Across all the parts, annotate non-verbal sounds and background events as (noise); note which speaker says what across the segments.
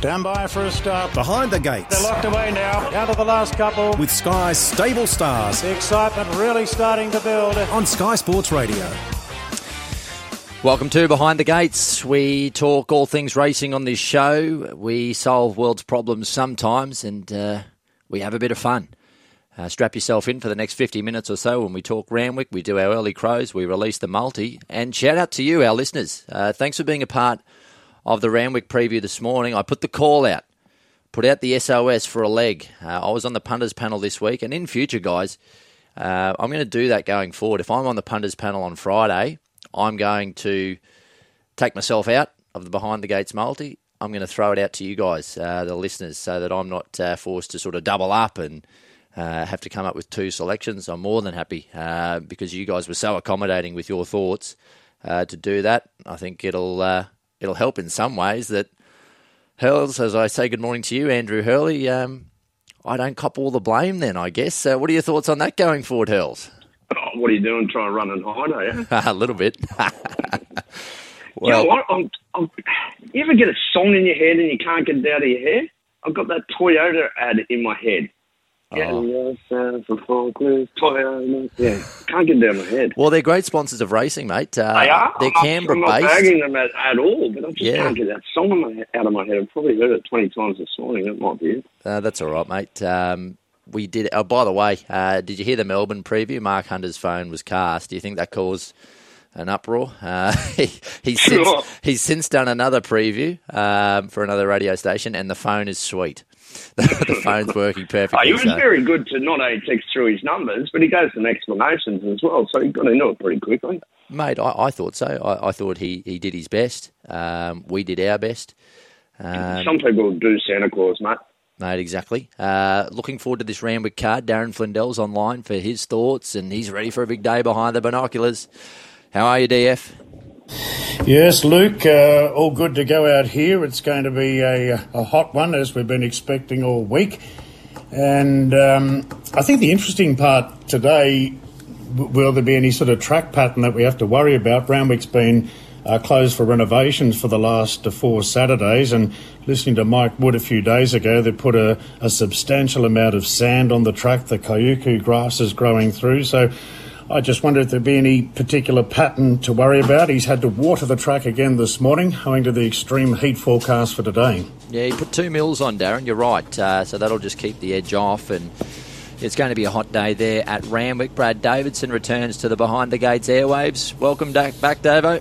Speaker 1: Stand by for a start.
Speaker 2: Behind the gates.
Speaker 1: They're locked away now. Down to the last couple.
Speaker 2: With Sky's stable stars.
Speaker 1: The excitement really starting to build.
Speaker 2: On Sky Sports Radio.
Speaker 3: Welcome to Behind the Gates. We talk all things racing on this show. We solve world's problems sometimes and uh, we have a bit of fun. Uh, strap yourself in for the next 50 minutes or so when we talk Randwick. We do our early crows, we release the multi. And shout out to you, our listeners. Uh, thanks for being a part of the Randwick preview this morning. I put the call out, put out the SOS for a leg. Uh, I was on the punters panel this week, and in future, guys, uh, I'm going to do that going forward. If I'm on the punters panel on Friday, I'm going to take myself out of the behind the gates multi. I'm going to throw it out to you guys, uh, the listeners, so that I'm not uh, forced to sort of double up and uh, have to come up with two selections. I'm more than happy uh, because you guys were so accommodating with your thoughts uh, to do that. I think it'll uh, it'll help in some ways that Hurls, as I say good morning to you, Andrew Hurley, um, I don't cop all the blame then, I guess. Uh, what are your thoughts on that going forward, Hurls?
Speaker 4: Oh, what are you doing? Trying to run and hide, are you? (laughs)
Speaker 3: a little bit.
Speaker 4: well, (laughs) you know what? I'm, I'm, you ever get a song in your head and you can't get it out of your head? I've got that Toyota ad in my head. Oh. Yeah, from Frankley, yeah, can't get down my head.
Speaker 3: Well, they're great sponsors of racing, mate.
Speaker 4: Uh, they are.
Speaker 3: They're
Speaker 4: I'm
Speaker 3: Canberra
Speaker 4: not, I'm
Speaker 3: based.
Speaker 4: not bagging them at, at all, but I just yeah. can't get that song my, out of my head. I've probably heard it 20 times this morning. That might be it.
Speaker 3: Uh, that's all right, mate. Um, we did. Oh, by the way, uh, did you hear the Melbourne preview? Mark Hunter's phone was cast. Do you think that caused an uproar? Uh, (laughs) he, he's, since, he's since done another preview um, for another radio station, and the phone is sweet. (laughs) the phone's working perfectly.
Speaker 4: Oh, he was
Speaker 3: so.
Speaker 4: very good to not only text through his numbers, but he gave some explanations as well. So he got into it pretty quickly.
Speaker 3: Mate, I, I thought so. I, I, thought he, he did his best. Um, we did our best.
Speaker 4: Um, Some people do Santa Claus, mate.
Speaker 3: Mate, exactly. Uh, looking forward to this Randwick card. Darren Flindell's online for his thoughts, and he's ready for a big day behind the binoculars. How are you, DF?
Speaker 1: Yes, Luke, uh, all good to go out here. It's going to be a, a hot one, as we've been expecting all week. And um, I think the interesting part today will there be any sort of track pattern that we have to worry about? Randwick's been uh, closed for renovations for the last uh, four Saturdays, and listening to Mike Wood a few days ago, they put a, a substantial amount of sand on the track. The Kikuyu grass is growing through, so I just wondered if there'd be any particular pattern to worry about. He's had to water the track again this morning, owing to the extreme heat forecast for today.
Speaker 3: Yeah, he put two mils on, Darren. You're right. Uh, so that'll just keep the edge off, and it's going to be a hot day there at Randwick. Brad Davidson returns to the behind the gates airwaves. Welcome back, back Davo.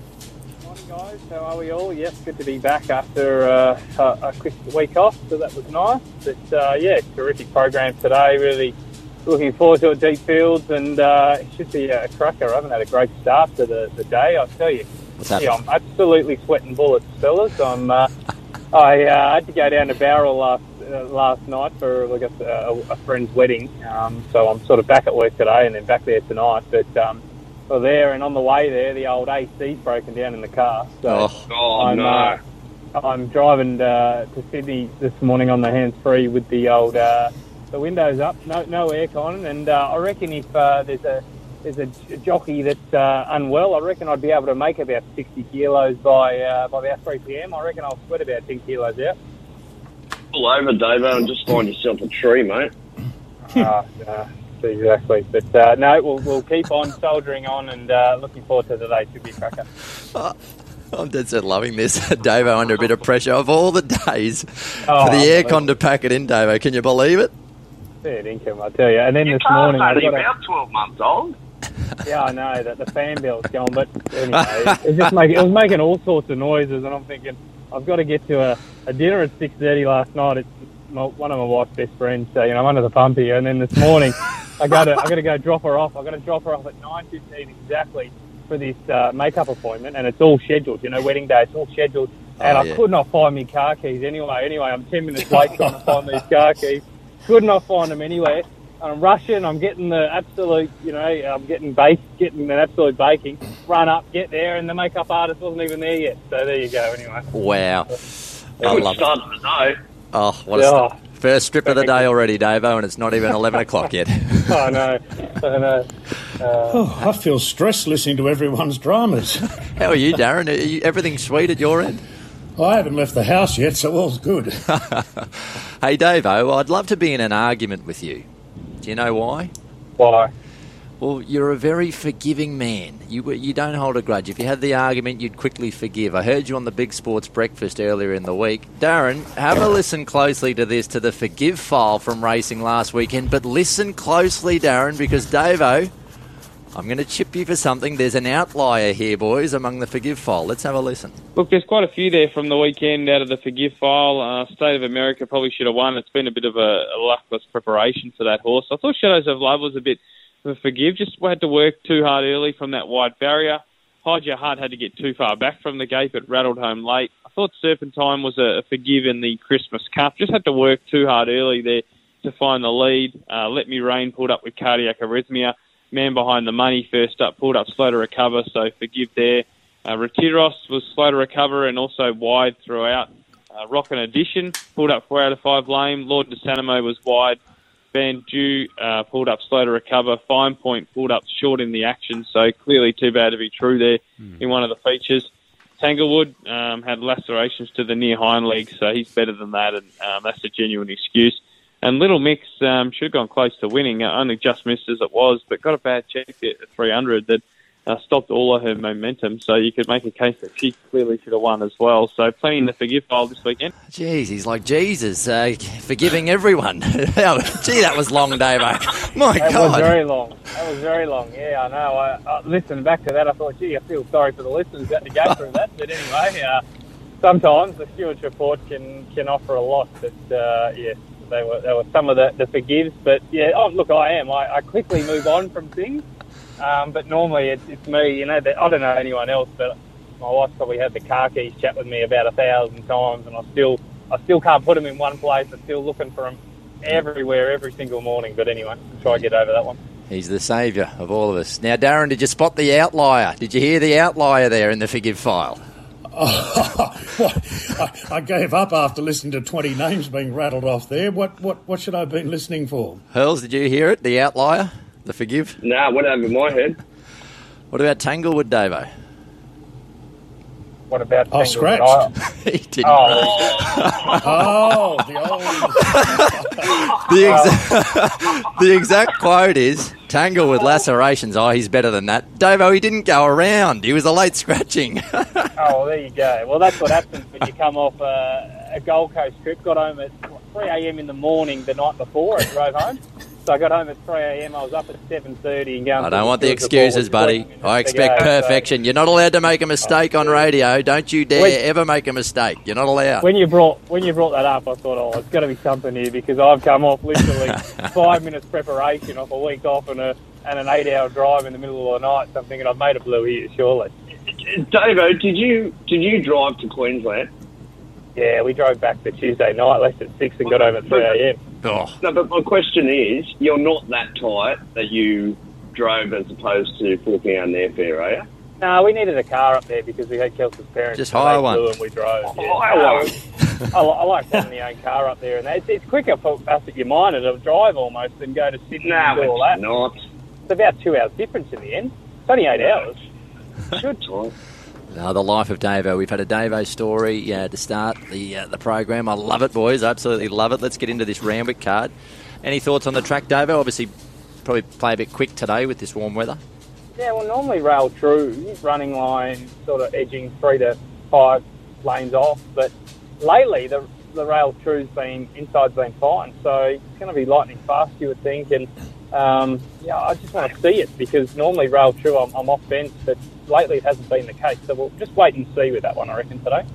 Speaker 5: Morning, guys. How are we all? Yes, good to be back after uh, a quick week off, so that was nice. But uh, yeah, terrific program today. Really looking forward to it, deep fields, and uh, it should be a cracker. I haven't had a great start to the, the day, I'll tell you.
Speaker 3: What's happening?
Speaker 5: Yeah, I'm absolutely sweating bullets, fellas. I'm, uh, (laughs) I uh, had to go down to Bowral last uh, last night for like a, a, a friend's wedding, um, so I'm sort of back at work today and then back there tonight. But um, we're there, and on the way there, the old AC's broken down in the car. So
Speaker 3: Oh.
Speaker 4: Oh,
Speaker 5: I'm,
Speaker 4: no.
Speaker 5: uh, I'm driving uh, to Sydney this morning on the hands free with the old uh, the windows up, no no aircon, and uh, I reckon if uh, there's a there's a j- jockey that's uh, unwell, I reckon I'd be able to make about 60 kilos by uh, by about 3 p.m. I reckon I'll sweat about 10 kilos out.
Speaker 4: Pull over, Davo, and just find yourself a tree, mate. (laughs)
Speaker 5: uh, uh, exactly, but uh, no, we'll we'll keep on soldiering on, and uh, looking forward to today. Should be a cracker. (laughs)
Speaker 3: I'm dead set loving this. (laughs) Davo under a bit of pressure of all the days
Speaker 5: Oh,
Speaker 3: for the aircon to pack it in, Davo. Can you believe it?
Speaker 5: Fair income, I tell you. And then this morning, I got a-
Speaker 4: 12 months old. (laughs)
Speaker 5: Yeah, I know that the fan bell's going, but anyway, (laughs) it just making it was making all sorts of noises, and I'm thinking I've got to get to a, a dinner at six thirty last night. It's my, one of my wife's best friends, so you know I'm under the pump here. And then this morning, I got to I got to go drop her off. I got to drop her off at nine fifteen exactly for this uh, makeup appointment, and it's all scheduled. You know, wedding day, it's all scheduled, and
Speaker 3: Oh,
Speaker 5: I could not find my car keys anyway. Anyway, I'm ten minutes late trying to find these car keys. Could not find them anywhere. I'm rushing. I'm getting the absolute, you know, I'm getting baked, getting an absolute baking. Run up, get there, and the makeup artist wasn't even there yet. So there you go. Anyway,
Speaker 3: Wow. I
Speaker 4: Good
Speaker 3: love it.
Speaker 4: start to the day.
Speaker 3: Oh, what a
Speaker 5: Yeah.
Speaker 3: start. First strip of the day already, Davo, and it's not even 11 (laughs) o'clock yet.
Speaker 5: I know, I know. Uh, (laughs)
Speaker 1: Oh, I feel stressed listening to everyone's dramas.
Speaker 3: How are you, Darren? Are you, everything sweet at your end?
Speaker 1: I haven't left the house yet, so all's good. (laughs)
Speaker 3: hey, Davo, oh, I'd love to be in an argument with you. Do you know why?
Speaker 5: Why?
Speaker 3: Well, you're a very forgiving man. You you don't hold a grudge. If you had the argument, you'd quickly forgive. I heard you on the Big Sports Breakfast earlier in the week. Darren, have a listen closely to this, to the forgive file from racing last weekend. But listen closely, Darren, because Davo, I'm going to chip you for something. There's an outlier here, boys, among the forgive file. Let's have a listen.
Speaker 6: Look, there's quite a few there from the weekend out of the forgive file. Uh, State of America probably should have won. It's been a bit of a, a luckless preparation for that horse. I thought Shadows of Love was a bit for forgive. Just had to work too hard early from that wide barrier. Hide Your Heart had to get too far back from the gate, but rattled home late. I thought Serpentine was a, a forgive in the Christmas Cup. Just had to work too hard early there to find the lead. Uh, Let Me Rain pulled up with cardiac arrhythmia. Man behind the money first up pulled up slow to recover, so forgive there. Uh, Retiros was slow to recover and also wide throughout. Uh, Rock and Addition pulled up four out of five lame. Lord de Sanimo was wide. Van Dew uh, pulled up slow to recover. Fine Point pulled up short in the action, so clearly too bad to be true there mm. in one of the features. Tanglewood um, had lacerations to the near hind leg, so he's better than that, and um, that's a genuine excuse. And Little Mix um, should have gone close to winning, uh, only just missed as it was, but got a bad check at 300 that uh, stopped all of her momentum. So you could make a case that she clearly should have won as well. So plenty in the forgive file this weekend.
Speaker 3: Jeez, he's like Jesus, uh, forgiving everyone. (laughs) Gee, that was long, Dave. My
Speaker 5: that
Speaker 3: God.
Speaker 5: was very long. That was very long. Yeah, I know. I, I listened back to that. I thought, gee, I feel sorry for the listeners that to go through that. But anyway, uh, sometimes the stewards report can can offer a lot. But uh, yes, they were were some of the, the forgives. But yeah, oh look, I am. I, I quickly move on from things. Um, but normally it's, it's me, you know, that, I don't know anyone else, but my wife's probably had the car keys chat with me about a thousand times and I still, I still can't put them in one place. I'm still looking for them everywhere, every single morning. But anyway, I'll try to get over that one.
Speaker 3: He's the saviour of all of us. Now, Darren, did you spot the outlier? Did you hear the outlier there in the forgive file? (laughs)
Speaker 1: Oh, I, I, gave up after listening to 20 names being rattled off there. What, what, what should I have been listening for?
Speaker 3: Hurls, did you hear it? The outlier? The forgive?
Speaker 4: No, Nah, went over my head.
Speaker 3: What about Tanglewood, Davo?
Speaker 5: What about
Speaker 1: oh, scratched? (laughs)
Speaker 3: he didn't.
Speaker 1: Oh, oh the old. (laughs)
Speaker 3: the, exa- the exact quote is Tangle with lacerations. Oh, he's better than that. Davo, oh, he didn't go around. He was a late scratching. (laughs)
Speaker 5: oh, well, there you go. Well, that's what happens when you come off a, a Gold Coast trip. Got home at 3 a.m. in the morning the night before and drove home. So I got home at 3 a.m. I was up at 7.30 and going...
Speaker 3: I don't want the excuses, buddy. I expect perfection. So. You're not allowed to make a mistake on oh, radio. Don't you dare when, ever make a mistake. You're not allowed.
Speaker 5: When you brought when you brought that up, I thought, oh, it's got to be something here because I've come off literally (laughs) five minutes preparation off a week off and, a, and an eight-hour drive in the middle of the night. So I'm thinking I've made a blue here, surely.
Speaker 4: Davo, did you did you drive to Queensland?
Speaker 5: Yeah, we drove back the Tuesday night, left at six, and got home at three a.m.
Speaker 3: Oh.
Speaker 4: No, but my question is, you're not that tight that you drove as opposed to forking out an airfare, are you?
Speaker 5: No, we needed a car up there because we had Kelsey's parents.
Speaker 3: Just hire one.
Speaker 5: And we drove.
Speaker 4: Oh, yeah. Hire one. (laughs)
Speaker 5: I, I like having the own car up there, and it's, it's quicker for us at Umina to drive almost than go to Sydney
Speaker 4: no,
Speaker 5: and do all that.
Speaker 4: not.
Speaker 5: It's about two hours difference in the end. It's only eight hours.
Speaker 4: Good time.
Speaker 3: Uh, the life of Davo. We've had a Davo story uh, to start the uh, the program. I love it, boys. Absolutely love it. Let's get into this Randwick card. Any thoughts on the track, Davo? Obviously, probably play a bit quick today with this warm weather.
Speaker 5: Yeah, well, normally rail true, running line sort of edging three to five lanes off, but lately the the rail true's been inside's been fine, so it's going to be lightning fast, you would think, and um, yeah, I just want to see it because normally rail true I'm, I'm off fence, but lately it hasn't been the case. So we'll just wait and see with that one, I reckon, today.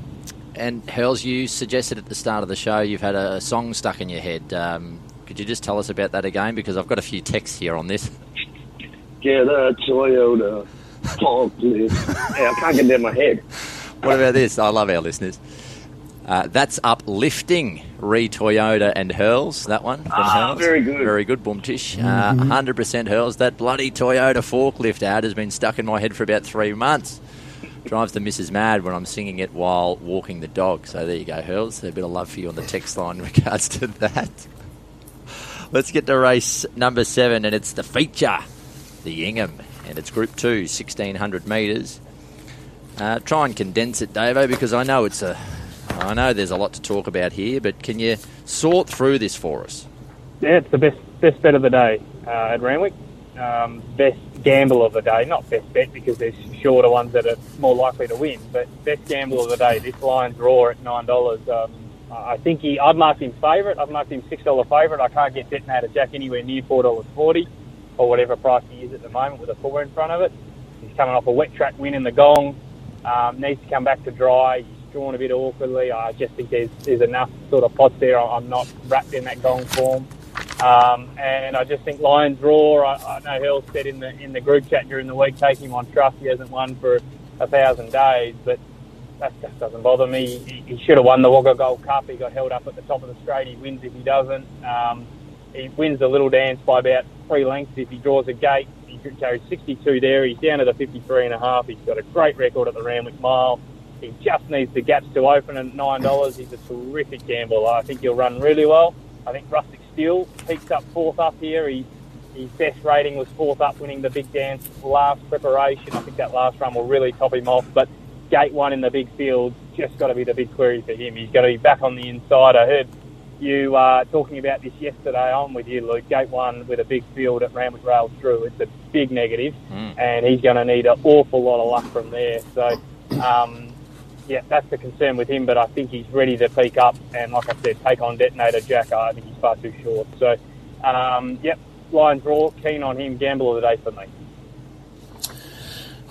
Speaker 3: And Hurls, you suggested at the start of the show you've had a song stuck in your head. Um, could you just tell us about that again? Because I've got a few texts here on this.
Speaker 4: Get a Toyota forklift. (laughs) yeah, I can't get it in my head.
Speaker 3: What about this? I love our listeners. Uh, that's uplifting. Re Toyota and Hurls. That one from
Speaker 4: ah,
Speaker 3: Hurls.
Speaker 4: Very good.
Speaker 3: Very good, Boomtish. Uh, mm-hmm. Uh, 100% Hurls. That bloody Toyota forklift ad has been stuck in my head for about three months. Drives the missus mad when I'm singing it while walking the dog. So there you go, Hurls. A bit of love for you on the text line (laughs) in regards to that. Let's get to race number seven, and it's the feature, the Ingham, and it's Group Two, 1600 metres. Uh, try and condense it, Davo, because I know it's a I know there's a lot to talk about here, but can you sort through this for us?
Speaker 5: Yeah, it's the best best bet of the day uh, at Randwick. Um, best gamble of the day, not best bet because there's shorter ones that are more likely to win, but best gamble of the day. This line's raw at nine dollars. Um, I think he. I'd mark him favourite. I've marked him six dollar favourite. I can't get Detonator Jack anywhere near four dollars forty, or whatever price he is at the moment with a four in front of it. He's coming off a wet track win in the Gong. Um, needs to come back to dry. Drawn a bit awkwardly. I just think there's there's enough sort of pots there. I'm not wrapped in that Gong form. Um, and I just think Lions Roar. I, I know Hill said in the in the group chat during the week, take him on trust. He hasn't won for a thousand days, but that just doesn't bother me. He, he should have won the Wagga Gold Cup. He got held up at the top of the straight. He wins if he doesn't. Um, he wins the little dance by about three lengths if he draws a gate. He carries 62 there. He's down to the 53 and a half. He's got a great record at the Randwick Mile. He just needs the gaps to open at nine dollars. He's a terrific gambler. I think he'll run really well. I think Rustic Steel peaks up fourth up here. He, his best rating was fourth up, winning the big dance last preparation. I think that last run will really top him off. But gate one in the big field just got to be the big query for him. He's got to be back on the inside. I heard you uh, talking about this yesterday. I'm with you, Luke. Gate one with a big field at Randwick Rails Drew. It's a big negative,
Speaker 3: Mm.
Speaker 5: and he's going to need an awful lot of luck from there. So, um, yeah, that's the concern with him. But I think he's ready to peak up, and like I said, take on Detonator Jack. I think he's far too short. So, um, yep, Lions Roar, keen on him. Gamble of the day for me.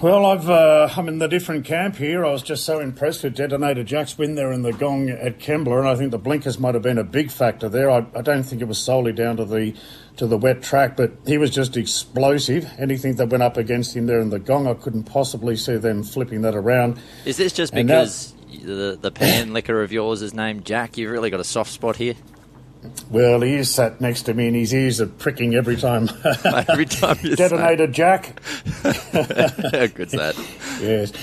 Speaker 1: Well, I've uh, I'm in the different camp here. I was just so impressed with Detonator Jack's win there in the Gong at Kembla, and I think the blinkers might have been a big factor there. I, I don't think it was solely down to the to the wet track, but he was just explosive. Anything that went up against him there in the Gong, I couldn't possibly see them flipping that around.
Speaker 3: Is this just
Speaker 1: And
Speaker 3: because the, the pan liquor of yours is named Jack? You've really got a soft spot here.
Speaker 1: Well, he is sat next to me, and his ears are pricking every time. (laughs)
Speaker 3: Every time you
Speaker 1: Detonator Jack. (laughs)
Speaker 3: How good's that?
Speaker 1: Yes.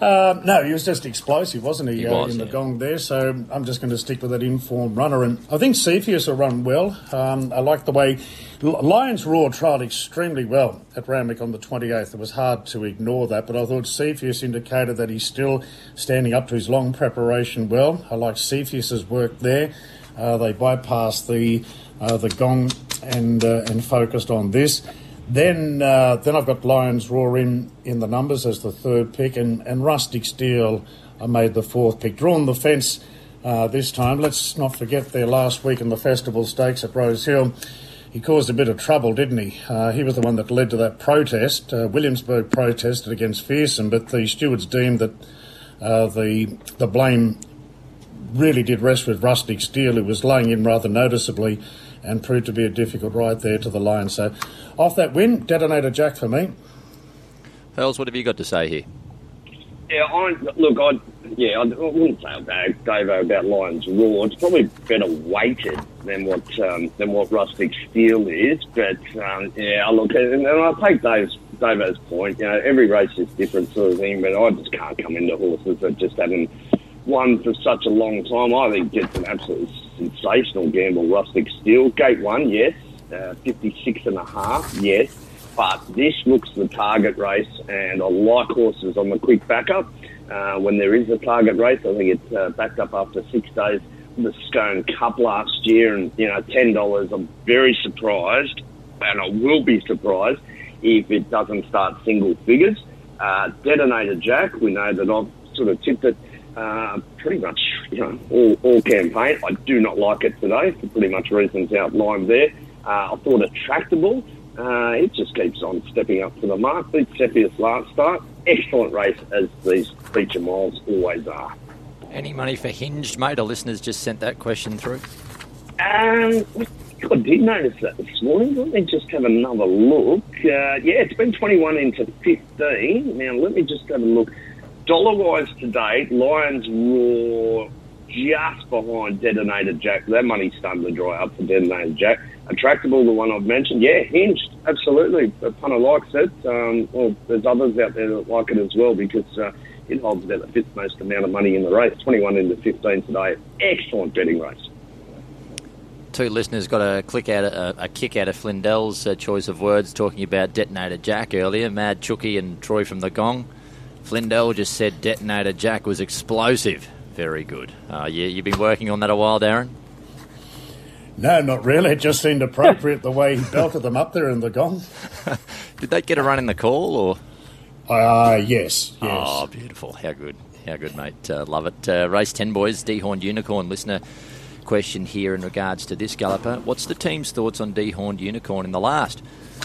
Speaker 1: Um, no, he was just explosive, wasn't he,
Speaker 3: He
Speaker 1: uh,
Speaker 3: was,
Speaker 1: in the
Speaker 3: yeah.
Speaker 1: gong there? So I'm just going to stick with that informed runner. And I think Cepheus will run well. Um, I like the way Lions Roar trialled extremely well at Randwick on the 28th. It was hard to ignore that, but I thought Cepheus indicated that he's still standing up to his long preparation well. I like Cepheus's work there. Uh, they bypassed the uh, the gong and uh, and focused on this. Then then I've got Lions Roar in, in the numbers as the third pick, and, and Rustic Steel I made the fourth pick. Drawn the fence uh, this time. Let's not forget their last week in the Festival Stakes at Rose Hill. He caused a bit of trouble, didn't he? Uh, he was the one that led to that protest. Uh, Williamsburg protested against Fearsome, but the stewards deemed that the the blame really did rest with Rustic Steel, who was laying in rather noticeably and proved to be a difficult ride there to the line. So, off that win, Detonator Jack for me.
Speaker 3: Pearls, what have you got to say here?
Speaker 4: Yeah, I look, I yeah, I wouldn't say about Davo about Lions Roar. It's probably better weighted than what um, than what Rustic Steel is. But um, yeah, I look, and, and I take Dave's Davo's point. You know, every race is different sort of thing. But I just can't come into horses that just haven't won for such a long time. I think it's an absolutely sensational gamble. Rustic Steel, gate one, yes, uh, 56 and a half, yes. But this looks the target race, and I like horses on the quick backup. Uh, when there is a target race, I think it's uh, backed up after six days. The Scone Cup last year, and you know, ten dollars. I'm very surprised, and I will be surprised if it doesn't start single figures. Uh, Detonator Jack, we know that I've sort of tipped it uh, pretty much, you know, all, all campaign. I do not like it today for pretty much reasons outlined there. Uh, I thought attractable. Uh, it just keeps on stepping up to the mark. Beat Cepheus last start. Excellent race as these feature miles always are.
Speaker 3: Any money for Hinged, mate? Our listeners just sent that question through.
Speaker 4: Um, I did notice that this morning. Let me just have another look. Uh, yeah, it's been 21 into 15. Now, let me just have a look. Dollar wise today, Lions Roar just behind Detonator Jack. That money's starting to dry up for Detonator Jack. Attractable, the one I've mentioned. Yeah, hinged. Absolutely. A punter likes it. Um, well, there's others out there that like it as well because uh, it holds about the fifth most amount of money in the race. 21 into 15 today. Excellent betting race.
Speaker 3: Two listeners got a click out, a, a kick out of Flindell's uh, choice of words talking about Detonator Jack earlier. Mad Chooky and Troy from the Gong. Flindell just said Detonator Jack was explosive. Very good. Uh, you, you've been working on that a while, Darren?
Speaker 1: No, not really. It just seemed appropriate the way he belted them up there in the gong. (laughs)
Speaker 3: Did they get a run in the call, or?
Speaker 1: Uh, yes, yes.
Speaker 3: Oh, beautiful. How good. How good, mate. Uh, love it. Uh, race 10, boys. Dehorned Unicorn. Listener question here in regards to this galloper. What's the team's thoughts on Dehorned Unicorn in the last?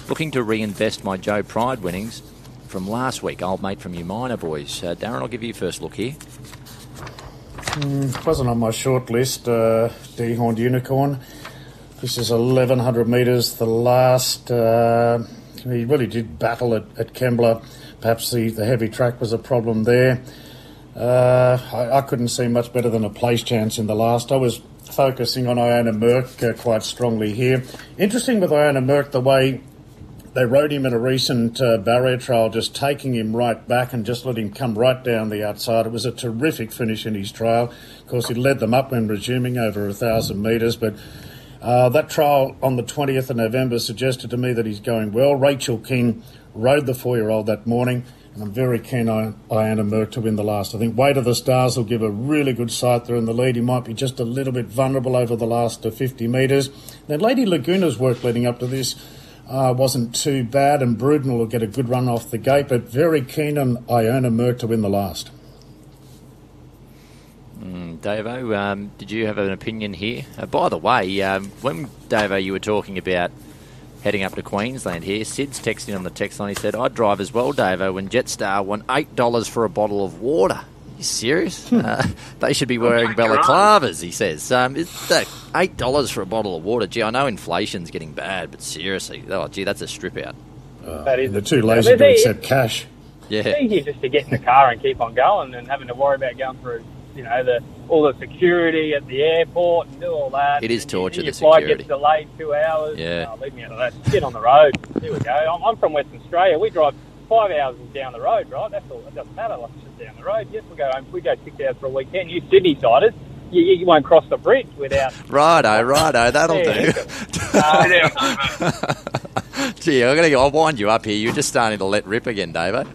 Speaker 3: Looking to reinvest my Joe Pride winnings from last week. Old mate from Umina boys. Uh, Darren, I'll give you first look here.
Speaker 1: Mm, wasn't on my short list, uh, Dehorned Unicorn. This is 1100 metres. The last, uh, he really did battle at, at Kembla. Perhaps the, the heavy track was a problem there. Uh, I, I, couldn't see much better than a place chance in the last. I was focusing on Iona Merck uh, quite strongly here. Interesting with Iona Merck, the way they rode him in a recent uh, barrier trial, just taking him right back and just let him come right down the outside. It was a terrific finish in his trial. Of course, he led them up when resuming over a thousand metres, but uh, that trial on the 20th of November suggested to me that he's going well. Rachel King rode the four year old that morning, and I'm very keen on Iona Merck to win the last. I think Way to the Stars will give a really good sight there in the lead. He might be just a little bit vulnerable over the last uh, 50 metres. Then Lady Laguna's work leading up to this. Uh, wasn't too bad, and Bruden will get a good run off the gate, but very keen on Iona Merck to win the last.
Speaker 3: Mm, Davo, um, did you have an opinion here? Uh, by the way, um, when Davo, you were talking about heading up to Queensland here, Sid's texting on the text line. He said, "I'd drive as well, Davo, when Jetstar won eight dollars for a bottle of water." Are you serious?
Speaker 1: Hmm.
Speaker 3: uh, they should be wearing balaclavas. He says, um, "Is eight dollars for a bottle of water?" Gee, I know inflation's getting bad, but seriously, oh, gee, that's a strip out.
Speaker 1: Uh, that is. They're too lazy to accept cash.
Speaker 3: Yeah,
Speaker 5: it's easier just to get in the car and keep on going than having to worry about going through you know, the all the security at the airport and do all that.
Speaker 3: It is torture.
Speaker 5: Your
Speaker 3: the
Speaker 5: flight
Speaker 3: security.
Speaker 5: gets delayed two hours.
Speaker 3: Yeah.
Speaker 5: Oh, leave me out of that. Get on the road. Here we go. I'm, I'm from Western Australia. We drive five hours down the road, right? That's all. It doesn't matter. Like just down the road. Yes, we go home. We go six hours for a weekend. You Sydney siders. You, you won't cross the bridge without. (laughs)
Speaker 3: Righto, righto, that'll
Speaker 5: Yeah,
Speaker 3: do.
Speaker 5: Uh, (laughs) (laughs)
Speaker 3: Gee, I'm gonna. I'll wind you up here. You're just starting to let rip again, David.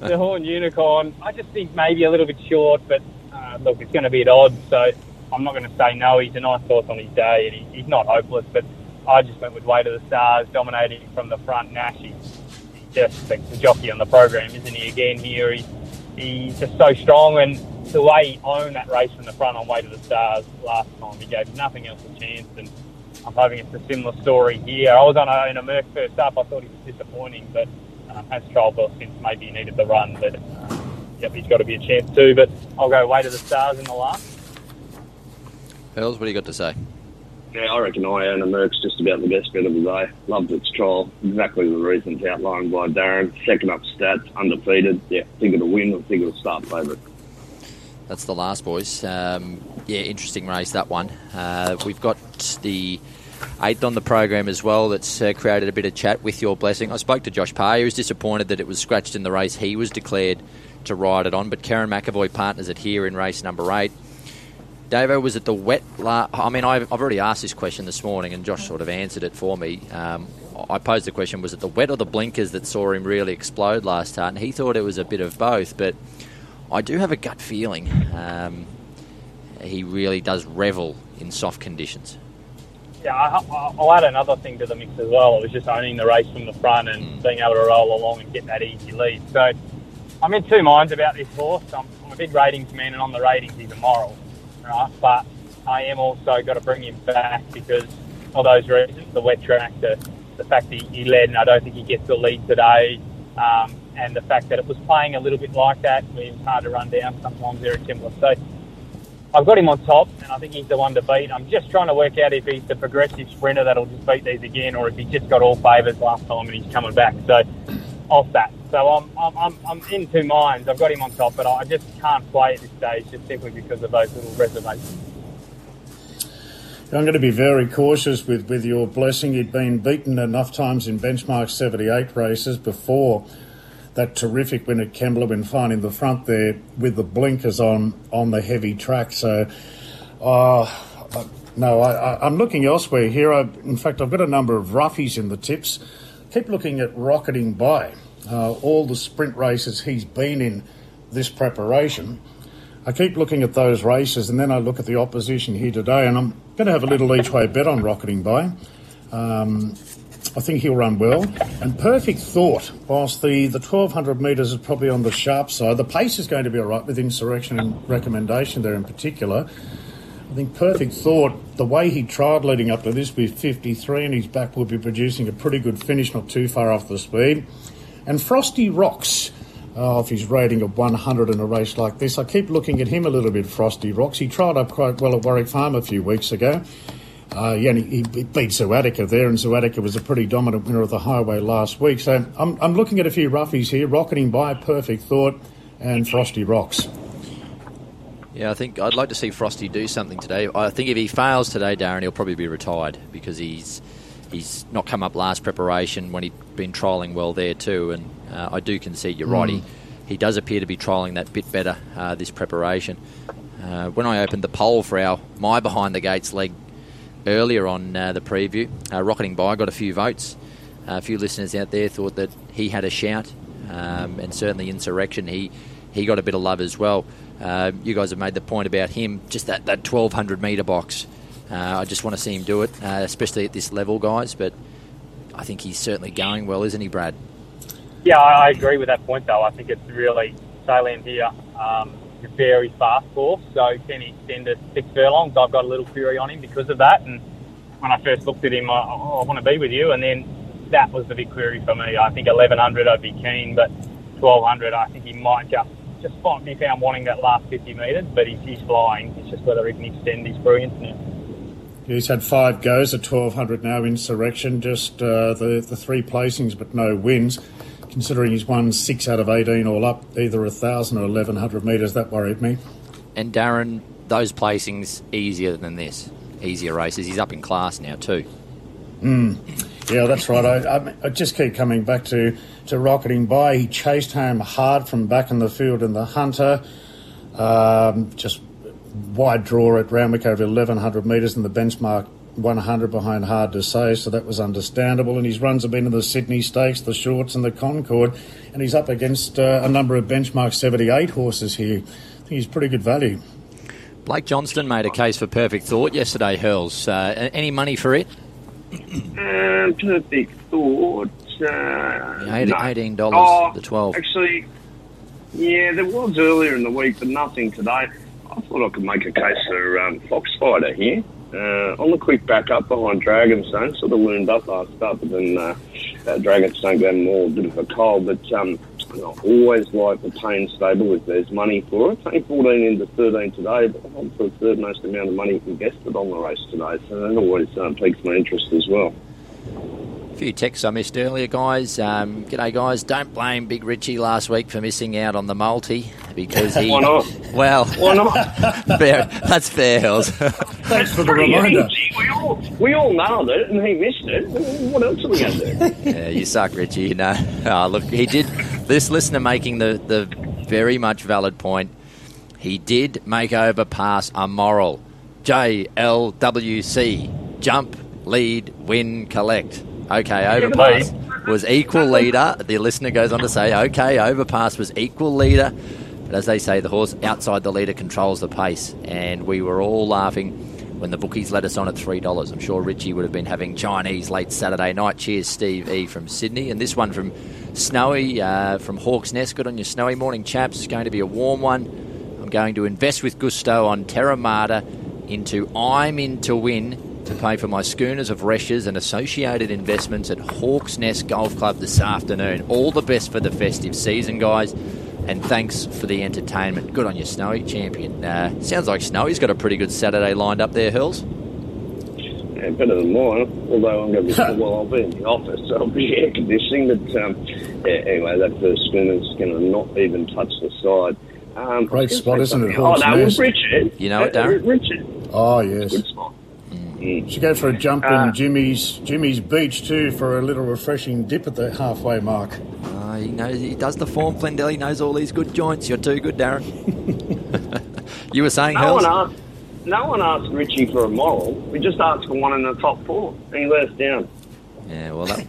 Speaker 5: Dehorned Unicorn. I just think maybe a little bit short, but uh, look, it's going to be at odds. So I'm not going to say no. He's a nice horse on his day, and he, he's not hopeless. But I just went with Way to the Stars, dominating from the front. Nash, he's, he's just the, the jockey on the program, isn't he? Again here, he's he's just so strong, and the way he owned that race from the front on Way to the Stars last time, he gave nothing else a chance. And I'm hoping it's a similar story here. I was on a, in a Merc first up. I thought he was disappointing, but has trialled since. Maybe he needed the run, but um, yep, he's got to be a chance too. But I'll go Way to the Stars in the last.
Speaker 3: Pearls, what do you got to say?
Speaker 4: Yeah, I reckon Iona Merck's just about the best bet of the day. Loved its trial. Exactly the reasons outlined by Darren. Second up stats, undefeated. Yeah, think it'll win. I think it'll start favourite.
Speaker 3: That's the last, boys. Um, yeah, interesting race, that one. Uh, we've got the eighth on the program as well that's uh, created a bit of chat with your blessing. I spoke to Josh Parr. He was disappointed that it was scratched in the race he was declared to ride it on, but Kerrin McEvoy partners it here in race number eight. Davo, was it the wet? La- I mean, I've, I've already asked this question this morning, and Josh sort of answered it for me. Um, I posed the question: Was it the wet or the blinkers that saw him really explode last start? And he thought it was a bit of both, but I do have a gut feeling um, he really does revel in soft conditions.
Speaker 5: Yeah, I, I- I'll add another thing to the mix as well. It was just owning the race from the front and being able to roll along and get that easy lead. So I'm in two minds about this horse. I'm, I'm a big ratings man, and on the ratings, he's immoral, right? But I am also got to bring him back because of those reasons: the wet track, the, the fact that he led, and I don't think he gets the lead today, um, and the fact that it was playing a little bit like that. Where it was hard to run down sometimes very similar. So I've got him on top, and I think he's the one to beat. I'm just trying to work out if he's the progressive sprinter that'll just beat these again, or if he just got all favours last time and he's coming back. So off that. So I'm, I'm, I'm, in two minds. I've got him on top, but I just can't play at this stage just simply because of those little reservations.
Speaker 1: I'm going to be very cautious with, with your blessing. He'd been beaten enough times in benchmark 78 races before that terrific win at Kembla when finding the front there with the blinkers on on the heavy track. So, uh, no, I, I'm looking elsewhere here. I, in fact, I've got a number of roughies in the tips. Keep looking at rocketing by. Uh, all the sprint races he's been in this preparation. I keep looking at those races and then I look at the opposition here today, and I'm going to have a little each way bet on Rocketing By. Um, I think he'll run well. And Perfect Thought, whilst the, the 1200 metres is probably on the sharp side, the pace is going to be all right with Insurrection and Recommendation there in particular. I think Perfect Thought, the way he tried leading up to this with 53 and his back will be producing a pretty good finish, not too far off the speed. And Frosty Rocks, uh, off his rating of 100 in a race like this. I keep looking at him a little bit, Frosty Rocks. He tried up quite well at Warwick Farm a few weeks ago. Uh, yeah, he, he beat Zuatica there, and Zuatica was a pretty dominant winner of the highway last week. So I'm, I'm looking at a few roughies here, rocketing by Perfect Thought and Frosty Rocks.
Speaker 3: Yeah, I think I'd like to see Frosty do something today. I think if he fails today, Darren, he'll probably be retired because he's he's not come up last preparation when he'd been trialling well there too. And uh, I do concede you're mm. right. He, hmm. he does appear to be trialling that bit better uh, this preparation. Uh, when I opened the poll for our my behind the gates leg earlier on uh, the preview, uh, rocketing by got a few votes. a few listeners out there thought that he had a shout, um, and certainly insurrection he he got a bit of love as well. Uh, you guys have made the point about him, just that, that 1200 metre box. Uh, I just want to see him do it, uh, especially at this level, guys. But I think he's certainly going well, isn't he, Brad?
Speaker 5: Yeah, I agree with that point, though. I think it's really salient here. Um, a very fast course, so can he extend to six furlongs? I've got a little query on him because of that. And when I first looked at him, I, oh, I want to be with you. And then that was the big query for me. I think 1100 I'd be keen, but 1200 I think he might just just spot me found wanting that last 50 metres, but he's, he's flying. It's just whether he can extend his brilliance now.
Speaker 1: He's had five goes at 1200 now, insurrection, just uh, the, the three placings but no wins. Considering he's won six out of 18 all up, either 1,000 or 1,100 metres, that worried me.
Speaker 3: And Darren, those placings easier than this, easier races. He's up in class now too.
Speaker 1: Mm. Yeah, that's right. I, I, I, just keep coming back to, to rocketing by. He chased home hard from back in the field in the Hunter. Um, just wide draw at Randwick over 1100 metres and the benchmark 100 behind hard to say, so that was understandable. And his runs have been in the Sydney Stakes, the Shorts, and the Concord, and he's up against uh, a number of benchmark 78 horses here. I think he's pretty good value.
Speaker 3: Blake Johnston made a case for Perfect Thought yesterday, Hurls. Uh, any money for it?
Speaker 4: Um, perfect thought. Uh,
Speaker 3: Eighteen dollars. Oh, the twelve.
Speaker 4: Actually, yeah, there was earlier in the week, but nothing today. I thought I could make a case for um, Foxfighter here. Uh, on the quick backup behind Dragonstone, sort of loomed up last start, but then uh, uh, Dragonstone gave more bit of a cold. But um, I always like the Payne stable if there's money for it. Only 14 into 13 today, but for the third most amount of money invested on the race today, so that always um, piques my interest as well.
Speaker 3: A few texts I missed earlier, guys. Um, g'day, guys. Don't blame Big Richie last week for missing out on the multi because he.
Speaker 4: Why not?
Speaker 3: Well,
Speaker 4: why not? (laughs)
Speaker 3: fair, that's fair, Hills.
Speaker 1: Thanks for the reminder.
Speaker 4: We all, we all nailed it, and he missed it. What else are we going to
Speaker 3: do? Yeah, you suck, Richie. You know. (laughs) Oh, look, he did. This listener making the the very much valid point. He did make over pass a moral. JLWC. Jump, lead, win, collect. Okay, overpass was equal leader. The listener goes on to say, okay, overpass was equal leader. But as they say, the horse outside the leader controls the pace. And we were all laughing when the bookies let us on at $3. I'm sure Richie would have been having Chinese late Saturday night. Cheers, Steve E. from Sydney. And this one from Snowy uh, from Hawks Nest. Good on your snowy morning, chaps. It's going to be a warm one. I'm going to invest with gusto on Terramata into I'm in to win to pay for my schooners of Reschs and associated investments at Hawks Nest Golf Club this afternoon. All the best for the festive season, guys. And thanks for the entertainment. Good on you, Snowy champion. Uh, sounds like Snowy's got a pretty good Saturday lined up there, Hills.
Speaker 4: Yeah, better than mine. Although I'm going to be (laughs) well, I'll be in the office, so I'll be (laughs) air conditioning. But um, yeah, anyway, that first schooner's going to not even touch the side. Um,
Speaker 1: Great spot, isn't it?
Speaker 4: Oh no, Richard.
Speaker 3: You know it, Darren.
Speaker 4: Richard.
Speaker 1: Oh yes. Good spot. Mm. Should go for a jump uh, in Jimmy's Jimmy's beach too for a little refreshing dip at the halfway mark.
Speaker 3: Uh, he knows he does the form, Flindell. He knows all these good joints. You're too good, Darren. (laughs) you were saying,
Speaker 4: no one asked. No one asked Richie for a moral. We just asked for one in the top four, and he let us down.
Speaker 3: Yeah, well, that,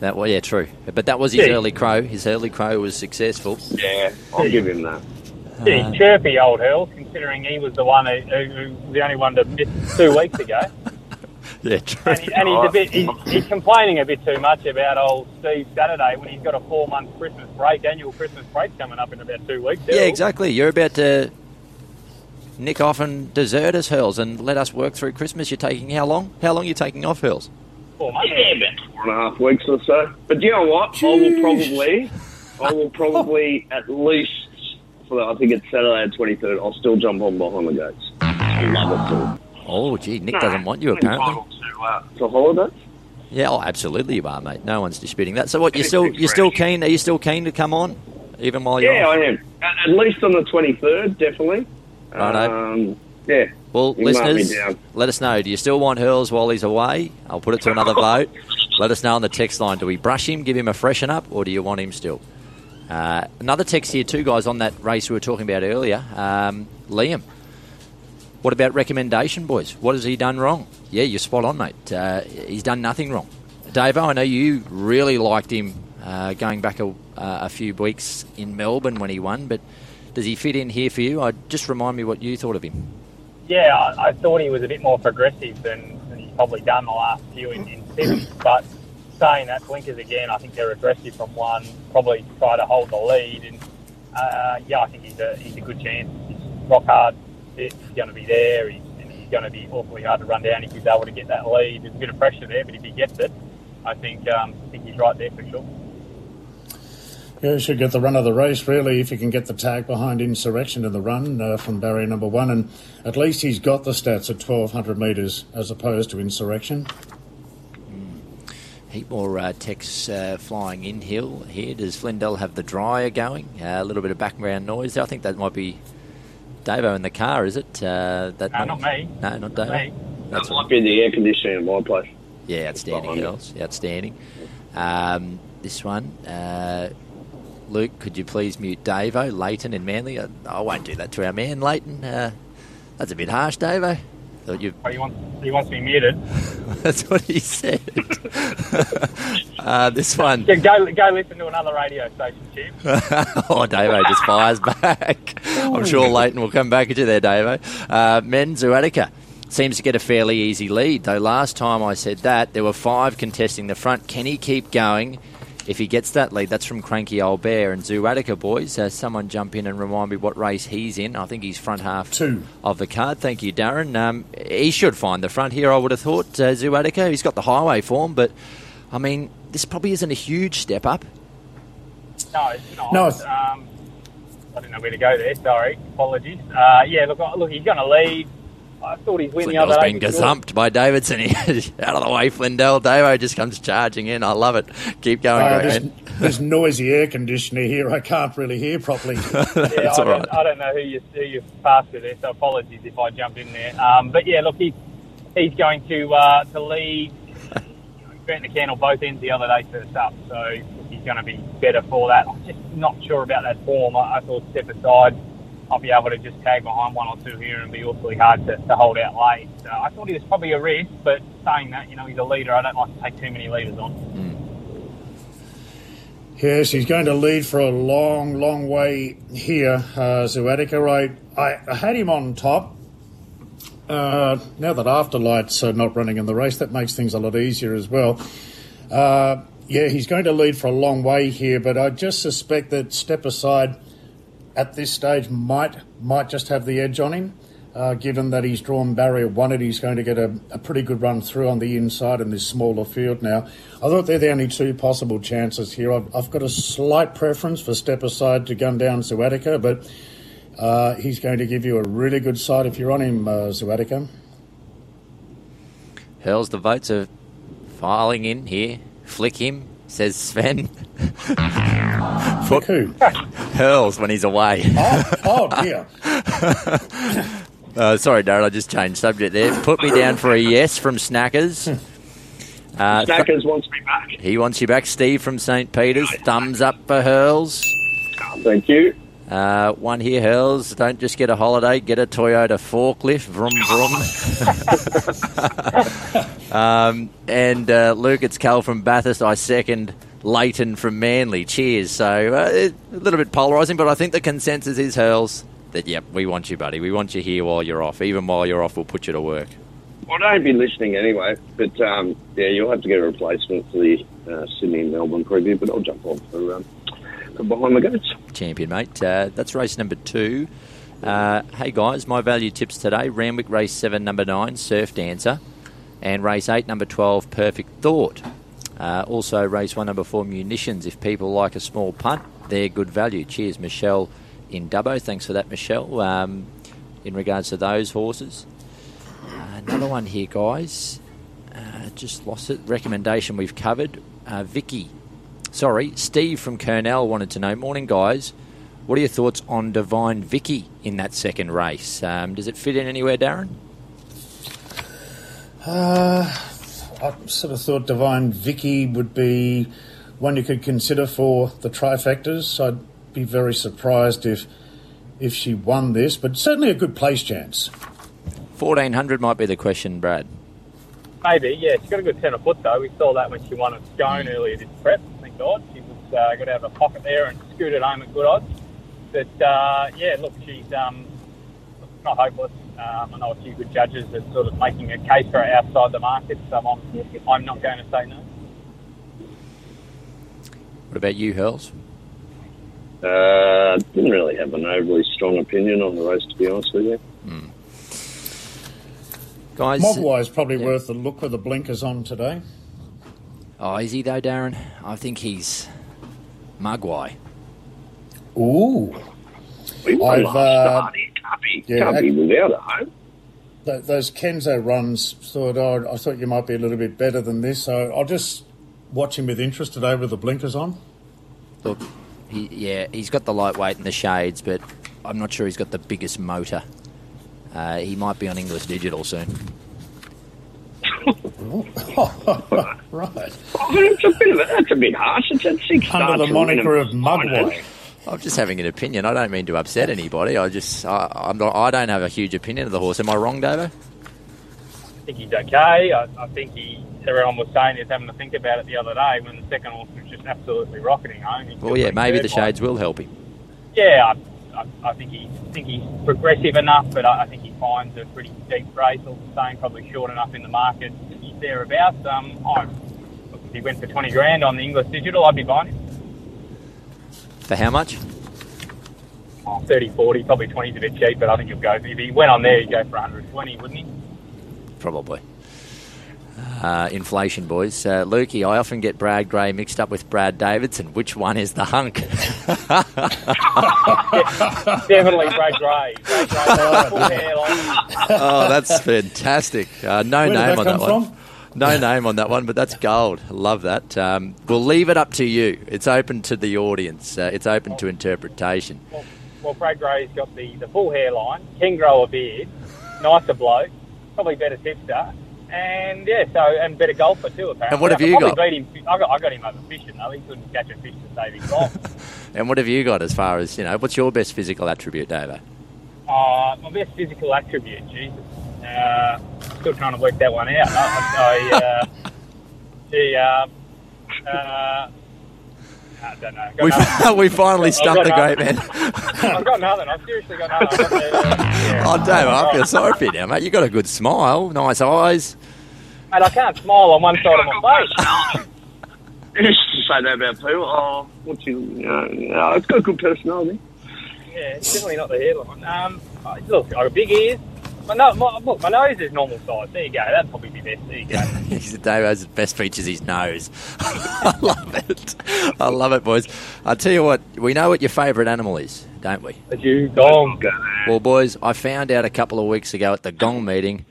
Speaker 3: that well, yeah, true. But that was his yeah. early crow. His early crow was successful.
Speaker 4: Yeah, I'll give him that.
Speaker 5: Pretty chirpy old Hurls, considering he was the one who, who, who was the only one to miss two weeks ago. (laughs) (laughs)
Speaker 3: Yeah, true.
Speaker 5: And, he, and he's a bit he's, he's complaining a bit too much about old Steve Saturday when he's got a four month Christmas break, annual Christmas break coming up in about two weeks.
Speaker 3: Yeah,
Speaker 5: Hurls.
Speaker 3: exactly. You're about to nick off and desert us, Hurls, and let us work through Christmas. You're taking how long? How long are you taking off, Hurls?
Speaker 5: Four months.
Speaker 4: Yeah, about four and a half weeks or so. But you know what? I will probably, I will probably (laughs) at least for I think it's Saturday the twenty third. I'll still jump on behind the gates. I love it too.
Speaker 3: Oh, gee, Nick doesn't want you apparently.
Speaker 4: To, uh, to holidays.
Speaker 3: Yeah, oh, absolutely you are, mate. No one's disputing that. So what? You still you're still keen? Are you still keen to come on, even while you're
Speaker 4: Yeah,
Speaker 3: off?
Speaker 4: I am. At, at least on the twenty third, definitely.
Speaker 3: Righto.
Speaker 4: Um, yeah.
Speaker 3: Well,
Speaker 4: You
Speaker 3: listeners, let us know. Do you still want Hurls while he's away? I'll put it to another vote. Let us know on the text line. Do we brush him, give him a freshen up, or do you want him still? Uh, another text here, too, guys on that race we were talking about earlier. Um, Liam, what about recommendation, boys? What has he done wrong? Yeah, you're spot on, mate. Uh, he's done nothing wrong. Davo, I know you really liked him uh, going back a, uh, a few weeks in Melbourne when he won, but does he fit in here for you? I just remind me what you thought of him.
Speaker 5: Yeah, I, I thought he was a bit more progressive than, than he's probably done the last few in, in Sydney. (clears throat) But saying that, blinkers again, I think they're aggressive from one, probably try to hold the lead. And uh, yeah, I think he's a, he's a good chance. He's rock hard. He's going to be there. He's, and he's going to be awfully hard to run down if he's able to get that lead. There's a bit of pressure there, but if he gets it, I think um, I think he's right there for sure.
Speaker 1: Yeah, you should get the run of the race, really, if you can get the tag behind Insurrection in the run uh, from barrier number one. And at least he's got the stats at 1,200 metres as opposed to Insurrection.
Speaker 3: Heap more uh, texts uh, flying in hill here. Does Flindell have the dryer going? Uh, a little bit of background noise. there. I think that might be Davo in the car, is it? Uh, that
Speaker 5: No, not me.
Speaker 3: No, not
Speaker 5: Not
Speaker 3: Davo.
Speaker 5: me.
Speaker 3: That's
Speaker 4: That might be the air conditioning in my place.
Speaker 3: Yeah, outstanding,
Speaker 4: behind
Speaker 3: girls. Outstanding. Um, this one, uh, Luke, could you please mute Davo, Leighton, and Manly? I, I won't do that to our man, Leighton. Uh, that's a bit harsh, Davo. Thought you.
Speaker 5: Oh, he wants he wants me muted. (laughs)
Speaker 3: that's what he said. (laughs) uh, this one.
Speaker 5: Yeah, go go listen to another radio station, Chip. (laughs)
Speaker 3: oh, Davo just fires back. I'm sure Leighton will come back at you there, Davo. Uh, Men's Uatica seems to get a fairly easy lead, though last time I said that, there were five contesting the front. Can he keep going? If he gets that lead, that's from Cranky Old Bear and Zuatica boys. Uh, someone jump in and remind me what race he's in. I think he's front half
Speaker 1: Two.
Speaker 3: of the card. Thank you, Darren. Um, he should find the front here, I would have thought. Uh, Zuatica, he's got the highway form, but I mean, this probably isn't a huge step up.
Speaker 5: No, it's not.
Speaker 1: No, it's-
Speaker 5: Um, I didn't know where to go there. Sorry, apologies. Uh, yeah, look, look, he's going to lead. I thought he'd win the other day.
Speaker 3: been
Speaker 5: for sure.
Speaker 3: gazumped by Davidson. (laughs) He's out of the way, Flindell. Davo just comes charging in. I love it. Keep going,
Speaker 1: Uh,
Speaker 3: great
Speaker 1: there's,
Speaker 3: man.
Speaker 1: there's noisy air conditioner here. I can't really hear properly. (laughs)
Speaker 5: Yeah,
Speaker 3: That's
Speaker 5: I,
Speaker 3: all
Speaker 5: don't. I don't know who you who you passed with there, so apologies if I jump in there. Um, but yeah, look, he, he's going to uh, to lead. Grant the candle both ends the other day first up, so he's going to be better for that. I'm just not sure about that form. I, I thought step aside, I'll be able to just tag behind one or two here and be awfully hard to, to hold out late. So I thought he was probably a risk, but saying that, you know, he's a leader. I don't like to take too many leaders on.
Speaker 1: Yes, he's going to lead for a long, long way here, uh, Zuatica. Right, I, I had him on top. Uh, now that Afterlight's uh, not running in the race, that makes things a lot easier as well. Uh, yeah, he's going to lead for a long way here, but I just suspect that Step Aside at this stage might might just have the edge on him. Uh, given that he's drawn barrier one, and he's going to get a, a pretty good run through on the inside in this smaller field now. I thought they're the only two possible chances here. I've, I've got a slight preference for Step Aside to gun down Zuatica, but uh, he's going to give you a really good side if you're on him, uh, Zuatica.
Speaker 3: Hurls, the votes are filing in here. Flick him, says Sven.
Speaker 1: Fuck who? (laughs)
Speaker 3: Hurls when he's away.
Speaker 1: Oh, oh dear. (laughs)
Speaker 3: Uh, sorry, Darren, I just changed subject there. Put me down for a yes from Snackers. Uh,
Speaker 4: Snackers wants me back.
Speaker 3: he wants you back. Steve from St. Peter's. Thumbs up for Hurls.
Speaker 4: Thank you.
Speaker 3: Uh, one here, Hurls. Don't just get a holiday, get a Toyota forklift. Vroom, vroom. (laughs) (laughs) um, and uh, Luke, it's Cal from Bathurst. I second Leighton from Manly. Cheers. So uh, a little bit polarising, but I think the consensus is Hurls that yep, we want you, buddy. We want you here while you're off. Even while you're off, we'll put you to work.
Speaker 4: Well, I don't be listening anyway, but um, yeah, you'll have to get a replacement for the uh, Sydney and Melbourne preview, but I'll jump on for, um, for behind the gates.
Speaker 3: Champion, mate. Uh, that's race number two. Uh, hey guys, my value tips today: Randwick race seven, number nine, Surf Dancer, and race eight, number twelve, Perfect Thought. Uh, also, race one, number four, Munitions. If people like a small punt, they're good value. Cheers, Michelle in Dubbo. Thanks for that, Michelle. Um, in regards to those horses, uh, another one here, guys. Uh, just lost it. Recommendation we've covered. Uh, Vicky, sorry, Steve from Kurnell wanted to know. Morning, guys. What are your thoughts on Divine Vicky in that second race? Um, does it fit in anywhere, Darren?
Speaker 1: Uh, I sort of thought Divine Vicky would be one you could consider for the trifectas. I'd be very surprised if if she won this, but certainly a good place chance.
Speaker 3: 1400 might be the question, Brad.
Speaker 5: Maybe, yeah. She's got a good ten centre foot though. We saw that when she won at Scone earlier this prep. Thank God she was uh, got out of a pocket there and scooted home at good odds. But uh, yeah, look, she's um, not hopeless. Um, I know a few good judges are sort of making a case for her outside the market, so I'm, I'm not going to say no.
Speaker 3: What about you, Hurls?
Speaker 4: Uh, didn't really have an overly strong opinion on the race, to be honest with you.
Speaker 3: Guys,
Speaker 1: Mogwai is probably
Speaker 3: Yeah.
Speaker 1: worth a look with the blinkers on today.
Speaker 3: oh, is he though, Darren? I think he's Mugwai.
Speaker 1: Ooh,
Speaker 4: We
Speaker 1: I've,
Speaker 4: last
Speaker 1: uh,
Speaker 4: start. It can't be,
Speaker 1: yeah,
Speaker 4: can't be without a home.
Speaker 1: Th- those Kenzo runs. Thought oh, I thought you might be a little bit better than this, so I'll just watch him with interest today with the blinkers on.
Speaker 3: Look, he, yeah, he's got the lightweight and the shades, but I'm not sure he's got the biggest motor. Uh, he might be on Inglis Digital soon. (laughs)
Speaker 1: right,
Speaker 4: Oh, it's a bit of a, that's a bit harsh. It's at six
Speaker 1: under the moniker of
Speaker 4: winning
Speaker 1: Mugwai.
Speaker 3: I'm just having an opinion. I don't mean to upset anybody. I just, I, I'm not, I don't have a huge opinion of the horse. Am I wrong, Davo?
Speaker 5: I think he's okay. I, I think he. Everyone was saying he was having to think about it the other day when the second horse was just absolutely rocketing home.
Speaker 3: Well, yeah, maybe the shades will help him.
Speaker 5: Yeah, I, I, I think he think he's progressive enough, but I, I think he finds a pretty deep race. All the same, probably short enough in the market. He's thereabouts. Um, I, if he went for twenty grand on the Inglis Digital, I'd be buying him.
Speaker 3: For how much?
Speaker 5: Oh, 30, 40, probably 20 is a bit cheap, but I think he'll go. If he went on there, he'd go for 120, wouldn't he?
Speaker 3: Probably. Uh, inflation, boys. Uh, Lukey, I often get Brad Gray mixed up with Brad Davidson. Which one is the hunk? (laughs)
Speaker 5: Definitely Brad Gray. Brad Gray, (laughs)
Speaker 3: oh, that's fantastic. Uh, no
Speaker 1: Where did
Speaker 3: name
Speaker 1: that
Speaker 3: on
Speaker 1: come
Speaker 3: that one.
Speaker 1: From?
Speaker 3: No name on that one, but that's gold. Love that. Um, we'll leave it up to you. It's open to the audience. Uh, it's open to interpretation.
Speaker 5: Well, well, Brad Gray's got the, the full hairline, can grow a beard, nicer bloke, probably better tipster, and yeah, so and better golfer too. Apparently,
Speaker 3: And what have
Speaker 5: I
Speaker 3: you got?
Speaker 5: Beat him, I got I got him over fishing though. He couldn't catch a fish to save his life. (laughs)
Speaker 3: And what have you got as far as, you know, what's your best physical attribute, Davo?
Speaker 5: uh, my best physical attribute, Jesus, uh, still trying to work that one out. I, I uh, (laughs) the uh, uh, I don't know. Got
Speaker 3: We, (laughs) we finally
Speaker 5: I've
Speaker 3: stumped the great man.
Speaker 5: I've got nothing. I've seriously got nothing. I've got the, uh, yeah.
Speaker 3: Oh, Davo, I feel sorry for you now, mate. You've got a good smile, nice eyes.
Speaker 5: Mate, I can't smile on one side of my face.
Speaker 4: You (laughs) used to say that about people. Oh, what's you? Uh, no, it's got a good personality.
Speaker 5: Yeah, it's definitely not the hairline. Um, I- look, I got big ears. My, no, my, look, my nose is normal size. There you go. That'd probably be best. There you go. (laughs)
Speaker 3: Davo's best features his nose. (laughs) I love it. I love it, boys. I'll tell you what, we know what your favourite animal is, don't we?
Speaker 5: But you gong.
Speaker 3: Well, boys, I found out a couple of weeks ago at the Gong meeting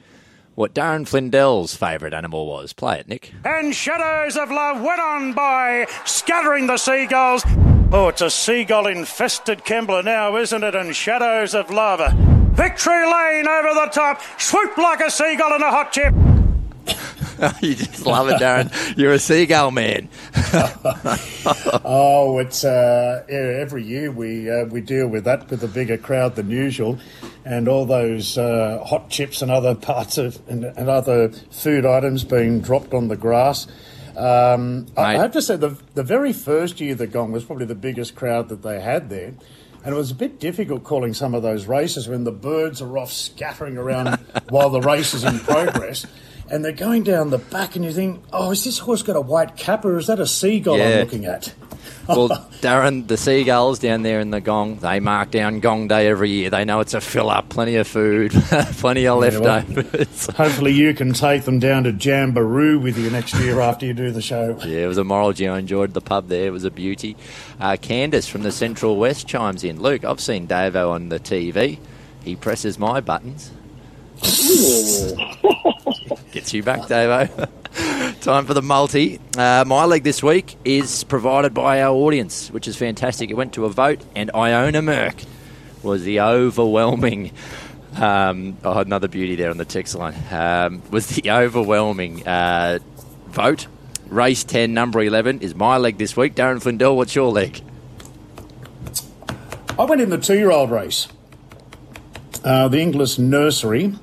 Speaker 3: what Darren Flindell's favourite animal was. Play it, Nick.
Speaker 1: And shadows of love went on by, scattering the seagulls. Oh, it's a seagull infested Kembla now, isn't it? And shadows of love. Victory Lane over the top, swoop like a seagull in a hot chip. (laughs)
Speaker 3: you just love it, Darren. You're a seagull man. (laughs)
Speaker 1: Oh, it's uh, every year we uh, we deal with that with a bigger crowd than usual, and all those uh, hot chips and other (laughs) parts of and, and other food items being dropped on the grass. Um, I I have to say, the, the very first year the Gong was probably the biggest crowd that they had there. And it was a bit difficult calling some of those races when the birds are off scattering around (laughs) while the race is in progress. And they're going down the back, and you think, oh, is this horse got a white cap or is that a seagull
Speaker 3: Yeah.
Speaker 1: I'm looking at? (laughs)
Speaker 3: Well, Darren, the seagulls down there in the gong, they mark down Gong Day every year. They know it's a fill up, plenty of food, (laughs) plenty of
Speaker 1: Yeah, well,
Speaker 3: leftovers. (laughs)
Speaker 1: Hopefully, you can take them down to Jamboree with you next year after you do the show.
Speaker 3: Yeah, it was a moral Geo. I enjoyed the pub there. It was a beauty. Uh, Candace from the Central West chimes in. Luke, I've seen Davo on the TV. He presses my buttons. Gets you back, Davo. Time for the multi. Uh, my leg this week is provided by our audience, which is fantastic. It went to a vote, and Iona Merck was the overwhelming. Um, oh, another beauty there on the text line. Um, was the (laughs) overwhelming uh, vote. Race 10, number 11, is my leg this week. Darren Flindell, what's your leg?
Speaker 1: I went in the two year old race, uh, the Inglis nursery.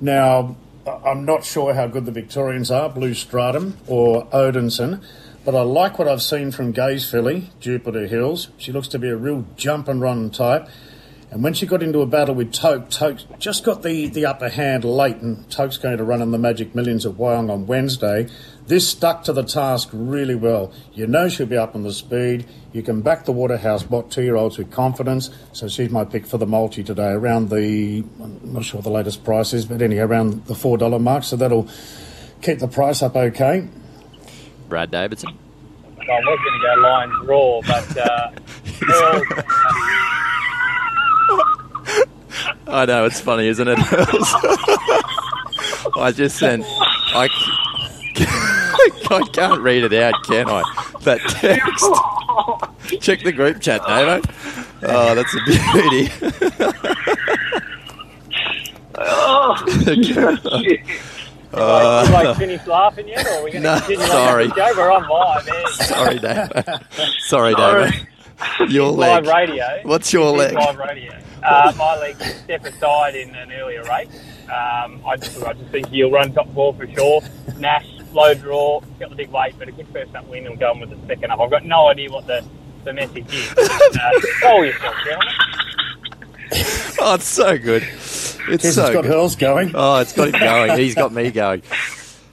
Speaker 1: Now, I'm not sure how good the Victorians are, Blue Stratum or Odinson, but I like what I've seen from Gai's filly, Jupiter Hills. She looks to be a real jump and run type. And when she got into a battle with Toke, Toke just got the, the upper hand late, and Toke's going to run in the Magic Millions at Wyong on Wednesday. This stuck to the task really well. You know she'll be up on the speed. You can back the Waterhouse Bott two year olds with confidence. So she's my pick for the multi today, around the, I'm not sure what the latest price is, but anyway, around the $4 mark. So that'll keep the price up okay.
Speaker 3: Brad Davidson.
Speaker 5: I was going to go Lions Roar, but uh, (laughs) Earl,
Speaker 3: I know, it's funny, isn't it? (laughs) I just sent. I, (laughs) I can't read it out, can I? That text. Check the group chat, Davo. Oh, that's a beauty. (laughs)
Speaker 5: uh, you like finish laughing yet, or are we going to
Speaker 3: No,
Speaker 5: continue
Speaker 3: sorry.
Speaker 5: on with the show? We're on live, man.
Speaker 3: Sorry, Davo. Sorry, Davo. Your
Speaker 5: live
Speaker 3: leg.
Speaker 5: radio.
Speaker 3: What's your leg?
Speaker 5: Live radio. Uh, my leg can step aside in an earlier race. Um, I just, I just think he'll run top four for sure. Nash, low draw, got the big weight, but a good first up win and going with the second up. I've got no idea what the, the message is. Uh, roll yourself, gentlemen.
Speaker 3: Oh, it's so good. It's
Speaker 1: Yes,
Speaker 3: so
Speaker 1: it's got
Speaker 3: good.
Speaker 1: Hurls going.
Speaker 3: Oh, it's got him going. He's got me going.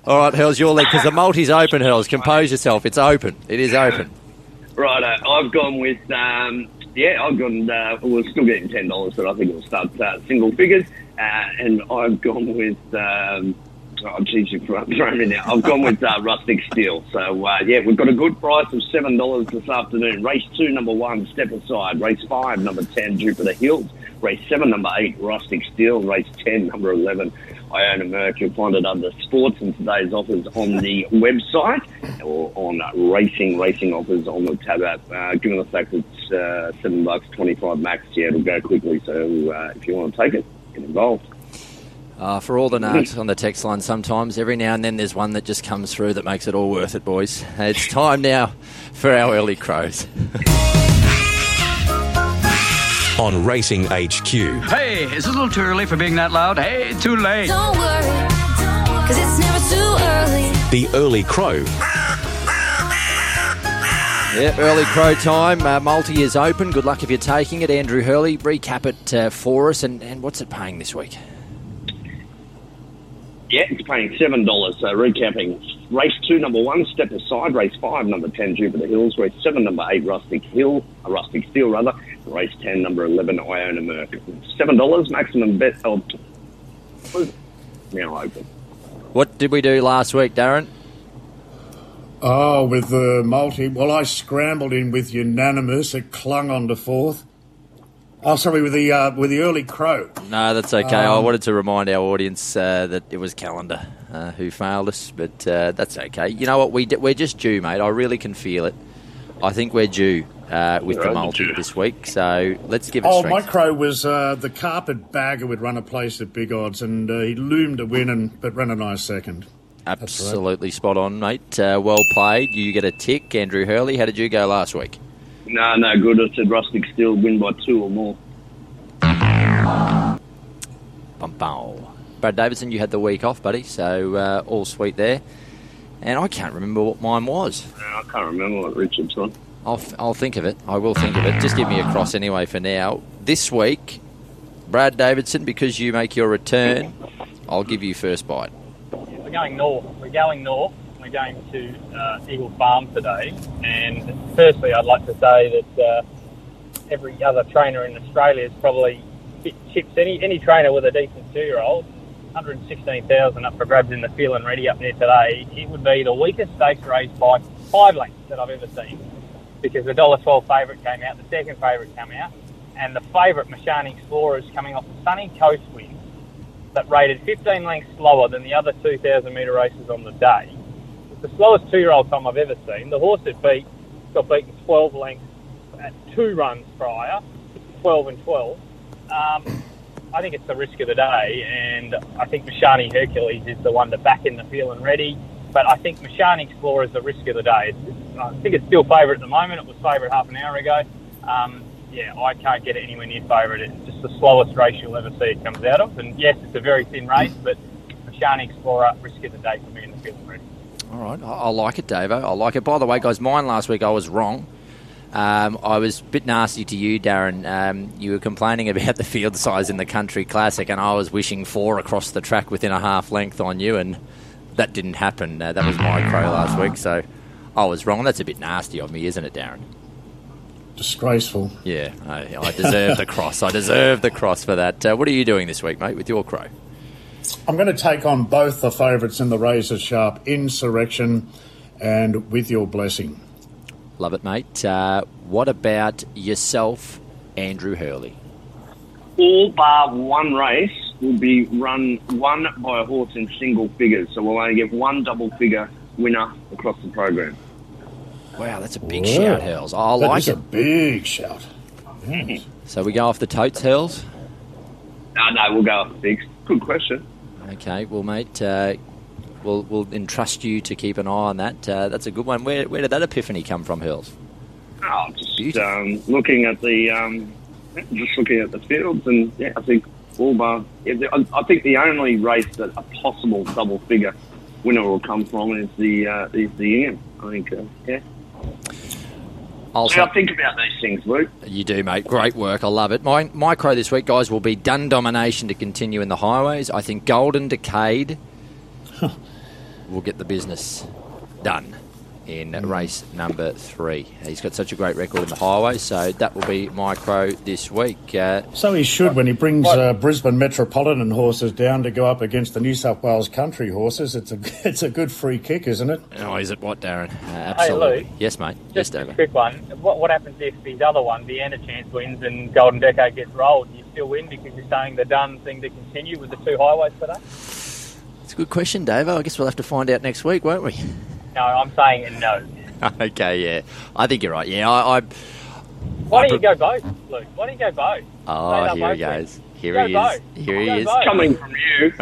Speaker 3: All right, Hurls, your leg, because the multi's open, Hurls. Compose yourself. It's open. It is open.
Speaker 4: Right, I've gone with um, yeah, I've gone. Uh, we're still getting ten dollars, but I think it'll start uh, single figures. Uh, and I've gone with. Um, oh, geez, you've me now. I've gone with uh, rustic steel. So uh, yeah, we've got a good price of seven dollars this afternoon. Race two, number one, step aside. Race five, number ten, Jupiter Hills. Race seven, number eight, rustic steel. Race ten, number eleven. Iona Merck, you'll find it under sports and today's offers on the website or on racing, racing offers on the tab app. Uh, given the fact it's uh, seven bucks, 25 max, yeah, it'll go quickly. So uh, if you want to take it, get involved.
Speaker 3: Uh, for all the nerds on the text line, sometimes every now and then there's one that just comes through that makes it all worth it, boys. It's time now for our early crows. (laughs)
Speaker 2: on Racing HQ.
Speaker 7: Hey, it's a little too early for being that loud. Hey, too late.
Speaker 8: Don't worry, cause it's never too early.
Speaker 2: The Early Crow
Speaker 3: Yep, early crow time. Uh, multi is open. Good luck if you're taking it. Andrew Hurley, recap it uh, for us. And, and what's it paying this week?
Speaker 4: Yeah, it's paying seven dollars. So recapping: race two, number one, step aside. Race five, number ten, Jupiter Hills. Race seven, number eight, Rustic Hill, a Rustic Steel rather. Race ten, number eleven, Iona Merck. Seven dollars maximum bet. Oh, now open.
Speaker 3: What did we do last week, Darren?
Speaker 1: Oh, with the multi. Well, I scrambled in with unanimous. It clung on to fourth. Oh, sorry, with the uh, with the early crow.
Speaker 3: No, that's okay. I
Speaker 1: Um,
Speaker 3: wanted to remind our audience uh, that it was Calendar uh, who failed us, but uh, that's okay. You know what? We d- we're just due, mate. I really can feel it. I think we're due uh, with the
Speaker 4: Right,
Speaker 3: multi this week, so let's give it
Speaker 1: Oh, my
Speaker 3: strength.
Speaker 1: crow was uh, the carpet bagger would run a place at big odds, and uh, he loomed to win, and but ran a nice second.
Speaker 3: Absolutely spot on, mate. Uh, well played. You get a tick, Andrew Hurley. How did you go last week?
Speaker 4: No, no good. I said Rustic Steel win by two or more.
Speaker 3: Bum, bum. Brad Davidson, you had the week off, buddy, so uh, all sweet there. and I can't remember what mine was.
Speaker 4: I can't remember what Richard's on.
Speaker 3: I'll, f- I'll think of it. I will think of it. Just give me a cross anyway for now. This week, Brad Davidson, because you make your return, I'll give you first bite.
Speaker 5: We're going north. We're going north. We're going to uh, Eagle Farm today. And firstly, I'd like to say that uh, every other trainer in Australia is probably bit chips. Any any trainer with a decent two-year-old, 116,000 up for grabs in the field and ready up there today. It would be the weakest stakes race by five lengths that I've ever seen. Because the dollar twelve favourite came out, the second favourite came out, and the favourite Mashani Explorer is coming off a sunny coast wind that rated 15 lengths slower than the other 2,000 metre races on the day. It's the slowest two-year-old time I've ever seen. The horse it beat got beaten 12 lengths at two runs prior, 12 and 12. Um, I think it's the risk of the day, and I think Mashani Hercules is the one to back in the field and ready. But I think Mashani Explorer is the risk of the day. It's, I think it's still favourite at the moment. It was favourite half an hour ago. Um, yeah, I can't get it anywhere near favourite. It's just the slowest race you'll ever see it comes out of. And yes, it's a very thin race, but Mashani Explorer, risk of the day for me in the field and ready.
Speaker 3: All right, I, I like it, Davo. I like it. By the way, guys, mine last week I was wrong. Um, I was a bit nasty to you, Darren. Um, you were complaining (laughs) about the field size in the Country Classic, and I was wishing four across the track within a half length on you, and that didn't happen. Uh, that was my crow last week, so I was wrong. That's a bit nasty of me, isn't it, Darren?
Speaker 1: Disgraceful.
Speaker 3: Yeah, I, I deserve the cross. I deserve the cross for that. Uh, what are you doing this week, mate, with your crow?
Speaker 1: I'm going to take on both the favourites in the Razor Sharp Insurrection and with your blessing.
Speaker 3: Love it, mate. Uh, what about yourself, Andrew Hurley?
Speaker 4: All bar one race will be run one by a horse in single figures, so we'll only get one double figure winner across the program.
Speaker 3: Wow, that's a big
Speaker 1: Whoa.
Speaker 3: shout, Hells. I
Speaker 1: That
Speaker 3: like
Speaker 1: is
Speaker 3: it.
Speaker 1: a big shout. Yes.
Speaker 3: So we go off the totes, Hells?
Speaker 4: No, no, we'll go up six. Good question.
Speaker 3: Okay, well, mate, uh, we'll, we'll entrust you to keep an eye on that. Uh, that's a good one. Where, where did that epiphany come from, Hills?
Speaker 4: Oh, just um, looking at the um, just looking at the fields, and yeah, I think all. Yeah, the- I, I think the only race that a possible double figure winner will come from is the uh, is the Ingham. I think. Uh, yeah.
Speaker 3: I'll
Speaker 4: So I think about these things, Luke.
Speaker 3: You do, mate. Great work. I love it. My, my crow this week, guys, will be done domination to continue in the highways. I think Golden Decade (laughs) will get the business done in race number three. He's got such a great record in the highways, so that will be my crow this week. Uh,
Speaker 1: So he should when he brings uh, Brisbane Metropolitan horses down to go up against the New South Wales country horses. It's a (laughs) it's a good free kick, isn't it?
Speaker 3: oh, is it what, Darren? Uh, absolutely.
Speaker 5: Luke.
Speaker 3: yes, mate. Yes,
Speaker 5: Just a
Speaker 3: David.
Speaker 5: quick one. What, what happens if his other one, the Anna Chance, wins and Golden Decade gets rolled? You still win because you're saying the done thing to continue with the two highways today?
Speaker 3: It's a good question, Dave. I guess we'll have to find out next week, won't we?
Speaker 5: No, I'm saying no. (laughs)
Speaker 3: okay, yeah. I think you're right. Yeah, I. I
Speaker 5: Why
Speaker 3: I
Speaker 5: don't you go both, Luke? Why don't you go both?
Speaker 3: Oh,
Speaker 5: they'll
Speaker 3: here he
Speaker 5: both win.
Speaker 3: goes. Here
Speaker 5: Go
Speaker 3: he
Speaker 5: both.
Speaker 3: is. Here he
Speaker 5: Go
Speaker 3: is.
Speaker 5: both.
Speaker 4: Coming from you. (laughs)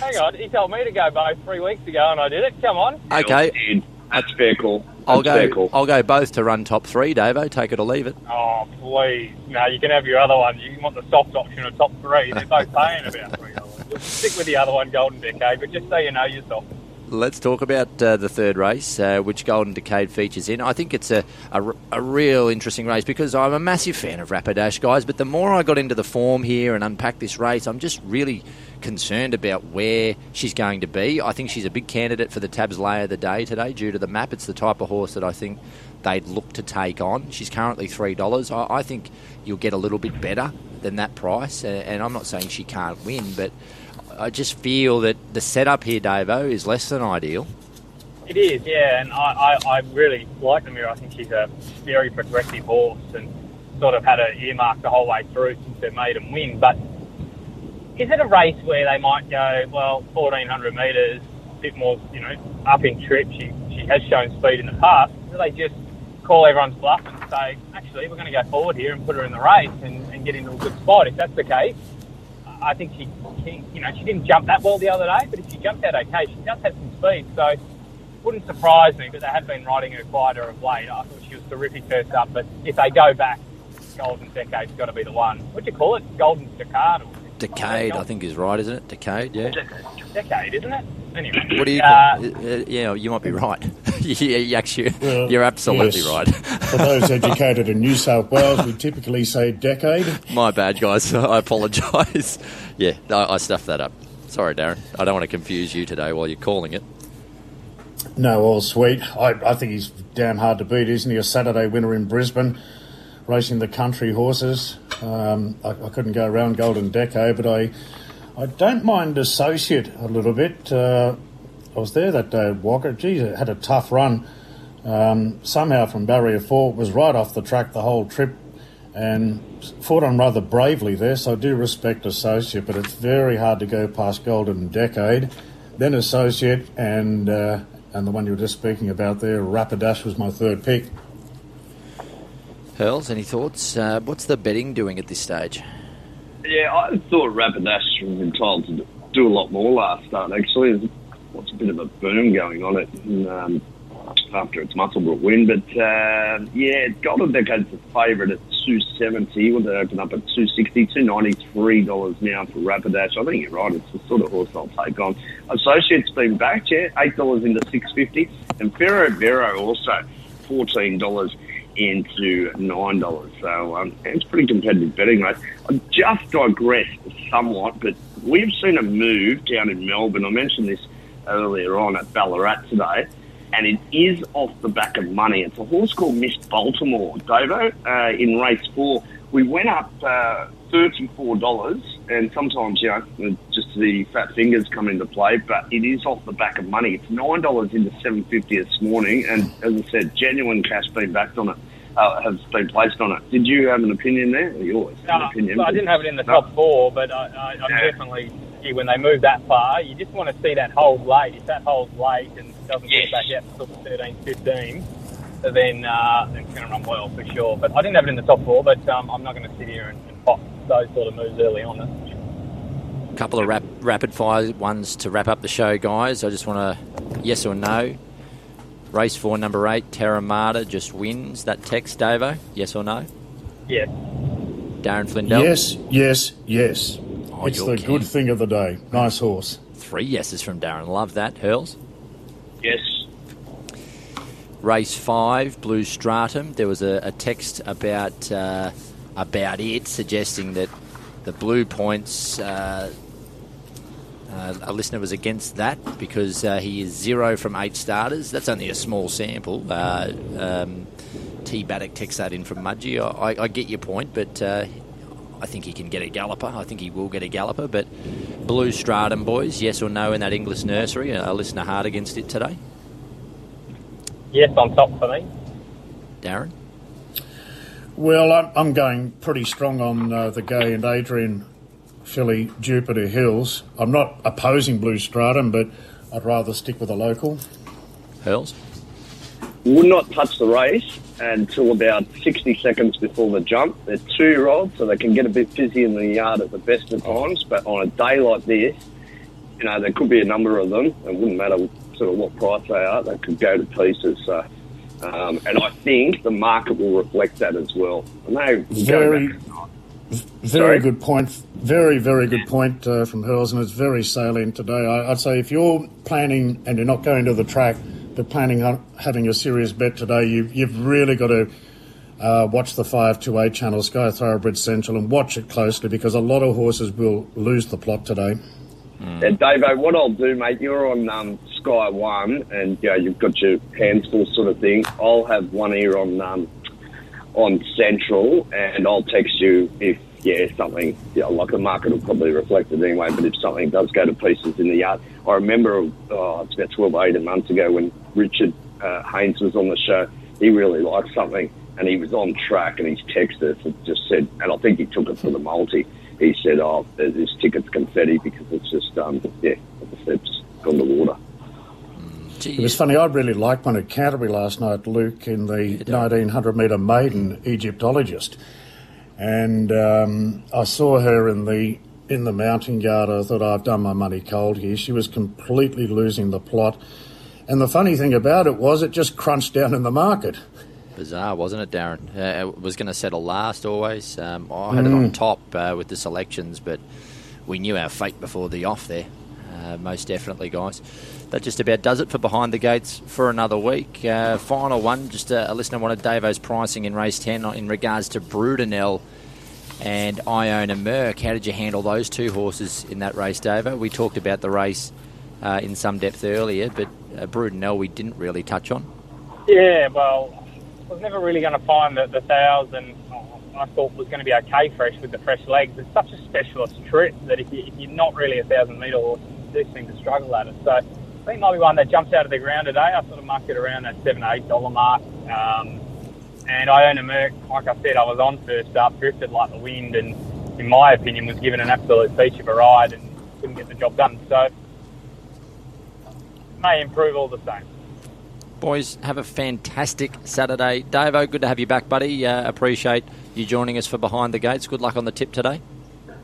Speaker 5: Hang on, he told me to go both three weeks ago and I did it. Come on.
Speaker 3: Okay,
Speaker 4: Dude, That's fair call. That's
Speaker 3: I'll go.
Speaker 4: call.
Speaker 3: I'll go both to run top three, Davo. Take it or leave it.
Speaker 5: Oh, please. No, you can have your other one. You want the soft option of top three. They're both paying about three dollars. Stick with the other one, Golden Decade, but just so you know yourself.
Speaker 3: Let's talk about uh, the third race, uh, which Golden Decade features in. I think it's a a real interesting race because I'm a massive fan of Rapidash, guys. But the more I got into the form here and unpacked this race, I'm just really concerned about where she's going to be. I think she's a big candidate for the Tabs Lay of the day today due to the map. It's the type of horse that I think they'd look to take on. She's currently $3. I, I think you'll get a little bit better than that price. And, and I'm not saying she can't win, but I just feel that the setup here, Davo, is less than ideal.
Speaker 5: It is, yeah, and I, I, I really like the mirror. I think she's a very progressive horse and sort of had her earmark the whole way through since made him win. But is it a race where they might go, well, 1400 metres, a bit more, you know, up in trip? She, she has shown speed in the past. Do they just call everyone's bluff and say, actually, we're going to go forward here and put her in the race and, and get into a good spot? If that's the case, I think she, she, you know, she didn't jump that well the other day, but if she jumped out okay, she does have some speed. So wouldn't surprise me, but they have been riding her quieter of late. I thought she was terrific first up, but if they go back, Golden Decade's got to be the one. What do you call it? Golden Decade? Or
Speaker 3: Decade, I think is right, isn't it? Decade, yeah.
Speaker 5: Decade, isn't it? Anyway,
Speaker 3: What do you?
Speaker 5: Uh,
Speaker 3: uh, yeah, you might be right. (laughs) yeah, you actually,
Speaker 1: Well,
Speaker 3: you're absolutely
Speaker 1: yes.
Speaker 3: right.
Speaker 1: For those educated in New South Wales, we typically say decade.
Speaker 3: My bad, guys. (laughs) I apologise. (laughs) yeah, no, I stuffed that up. Sorry, Darren. I don't want to confuse you today while you're calling it.
Speaker 1: No, all sweet. I, I think he's damn hard to beat, isn't he? A Saturday winner in Brisbane, racing the country horses. Um, I, I couldn't go around Golden Decade, but I, I don't mind Associate a little bit. Uh, I was there that day at Walker. Geez, it had a tough run. Um, somehow from barrier four, was right off the track the whole trip and fought on rather bravely there, so I do respect Associate, but it's very hard to go past Golden Decade. Then Associate and uh, and the one you were just speaking about there, Rapidash was my third pick.
Speaker 3: Hurls, any thoughts? Uh, what's the betting doing at this stage?
Speaker 4: Yeah, I thought Rapidash was entitled to do a lot more last start. Actually, there's what's a bit of a boom going on it um, after its Muswellbrook win. But uh, yeah, Golden Decade's the favourite at two seventy. What they open up at two sixty, two ninety three dollars now for Rapidash. I think you're right. It's the sort of horse I'll take on. Associates been backed, yeah, eight dollars into six fifty, and Ferro Vero also fourteen dollars into nine dollars. So um, it's pretty competitive betting, mate. I just digressed somewhat, but we've seen a move down in Melbourne. I mentioned this earlier on at Ballarat today, and it is off the back of money. It's a horse called Miss Baltimore, Davo, uh, in race four. We went up uh, thirty-four dollars, and sometimes you know just the fat fingers come into play, but it is off the back of money. It's nine dollars into seven fifty this morning, and as I said, genuine cash being backed on it. Uh, has been placed on it. Did you have an opinion there? You always have an opinion.
Speaker 5: so I didn't have it in the
Speaker 4: No.
Speaker 5: top four, but I, I, I'm
Speaker 4: Yeah.
Speaker 5: definitely yeah, when they move that far, you just want to see that hold late. If that holds late and doesn't
Speaker 4: Yes.
Speaker 5: get back out to sort of 13, 15, then uh, then it's going to run well for sure. But I didn't have it in the top four, but um, I'm not going to sit here and, and pop those sort of moves early on. That's for sure.
Speaker 3: A couple of rap, rapid fire ones to wrap up the show, guys. I just want to yes or no. Race four, number eight, Terramata just wins. That text, Davo? Yes or no?
Speaker 5: Yes.
Speaker 3: Darren Flindell?
Speaker 1: Yes, yes, yes.
Speaker 3: Oh,
Speaker 1: it's
Speaker 3: you're
Speaker 1: the good thing of the day. Nice horse.
Speaker 3: Three yeses from Darren. Love that. Hurls?
Speaker 4: Yes.
Speaker 3: Race five, Blue Stratum. There was a, a text about uh, about it suggesting that the blue points. Uh, uh, a listener was against that because uh, he is zero from eight starters. That's only a small sample. Uh, um, T. Baddock texts that in from Mudgee. I, I, I get your point, but uh, I think he can get a galloper. I think he will get a galloper. But Blue Stratum, boys, yes or no in that Inglis nursery? A listener hard against it today.
Speaker 5: Yes, on top for me.
Speaker 3: Darren?
Speaker 1: Well, I'm, I'm going pretty strong on uh, the Gai and Adrian filly Jupiter Hills. I'm not opposing Blue Stratum, but I'd rather stick with a local.
Speaker 3: Hurls?
Speaker 4: would not touch the race until about 60 seconds before the jump. They're two-year-olds, so they can get a bit busy in the yard at the best of times. But on a day like this, you know, there could be a number of them. It wouldn't matter sort of what price they are. They could go to pieces. So, um, and I think the market will reflect that as well. I know you go
Speaker 1: Very,
Speaker 4: back-
Speaker 1: very
Speaker 4: Sorry?
Speaker 1: good point. Very, very good point uh, from Hurls, and it's very salient today. I, I'd say if you're planning and you're not going to the track, but planning on having a serious bet today, you, you've really got to uh, watch the 528 channel, Sky Thoroughbred Central, and watch it closely because a lot of horses will lose the plot today.
Speaker 4: Yeah, Davo, what I'll do, mate, you're on um, Sky One, and you know, you've got your hands full, sort of thing. I'll have one ear on um, on Central, and I'll text you if yeah something. Yeah, like the market will probably reflect it anyway. But if something does go to pieces in the yard, I remember oh, it's about 12, 18 months ago when Richard uh, Haynes was on the show. He really liked something, and he was on track, and he's texted us and just said, and I think he took it for the multi. He said, "Oh, this ticket's confetti because it's just um, yeah, like I just gone to water."
Speaker 1: It was funny. I really liked one at Canterbury last night, Luke, in the 1900 metre maiden Egyptologist, and um, I saw her in the in the mounting yard. I thought I've done my money cold here. She was completely losing the plot, and the funny thing about it was it just crunched down in the market.
Speaker 3: Bizarre, wasn't it, Darren? Uh, it was going to settle last always. Um, I had it on top uh, with the selections, but we knew our fate before the off there. Uh, most definitely, guys. That just about does it for Behind the Gates for another week. Uh, final one, just a, a listener wanted Davo's pricing in race 10 in regards to Brudenell and Iona Merck. How did you handle those two horses in that race, Davo? We talked about the race uh, in some depth earlier, but uh, Brudenell we didn't really touch on.
Speaker 5: Yeah, well, I was never really going to find the, the thousand. I thought was going to be okay fresh with the fresh legs. It's such a specialist trip that if, you, you're not really a thousand metre horse, you do seem to struggle at it. So think might be one that jumps out of the ground today. I sort of marked it around that seven eight dollar mark. Um, and I own a Merc. Like I said, I was on first up, drifted like the wind, and in my opinion, was given an absolute beach of a ride and couldn't get the job done. So may improve all the same.
Speaker 3: Boys, have a fantastic Saturday. Davo, good to have you back, buddy. Uh, appreciate you joining us for Behind the Gates. Good luck on the tip today.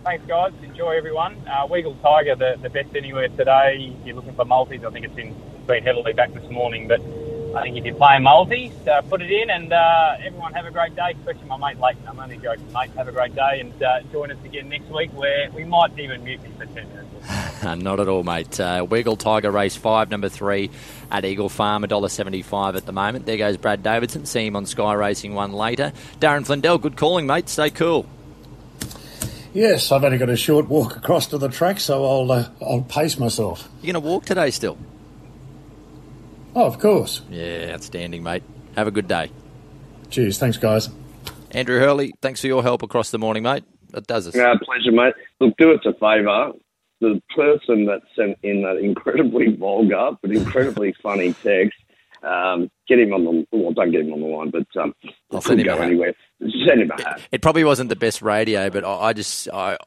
Speaker 5: Thanks, guys. Enjoy everyone. Uh, Weagle Tiger, the, the best anywhere today. If you're looking for multis, I think it's been heavily back this morning. But I think if you're playing multis, uh, put it in and uh, everyone have a great day, especially my mate Leighton. I'm only joking, mate. Have a great day and uh, join us again next week where we might even mute for 10 minutes. (laughs)
Speaker 3: Not at all, mate. Uh, Wiggle Tiger Race 5, number 3 at Eagle Farm, $1.75 at the moment. There goes Brad Davidson. See him on Sky Racing 1 later. Darren Flindell, good calling, mate. Stay cool.
Speaker 1: Yes, I've only got a short walk across to the track, so I'll uh, I'll pace myself.
Speaker 3: You're going to walk today still?
Speaker 1: Oh, of course.
Speaker 3: Yeah, outstanding, mate. Have a good day.
Speaker 1: Cheers. Thanks, guys.
Speaker 3: Andrew Hurley, thanks for your help across the morning, mate. That does us.
Speaker 4: Yeah, pleasure, mate. Look, do us a favour. The person that sent in that incredibly (laughs) vulgar but incredibly funny text, um, get him on the well, don't get him on the line, but um,
Speaker 3: I'll
Speaker 4: it
Speaker 3: send
Speaker 4: could
Speaker 3: him
Speaker 4: go
Speaker 3: hat.
Speaker 4: anywhere. Send him a hat.
Speaker 3: It probably wasn't the best radio, but I, I just I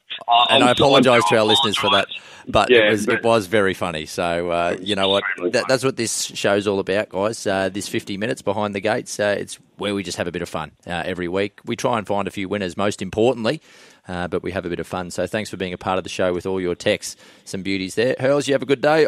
Speaker 3: and I apologise to our listeners for that. But
Speaker 4: Yeah,
Speaker 3: it was
Speaker 4: but-
Speaker 3: it was very funny. So uh, you know what, that, that's what this show's all about, guys. Uh, this fifty minutes behind the gates. Uh, it's where we just have a bit of fun uh, every week. We try and find a few winners, most importantly. Uh, but we have a bit of fun. So thanks for being a part of the show with all your texts. Some beauties there. Hurls, you have a good day.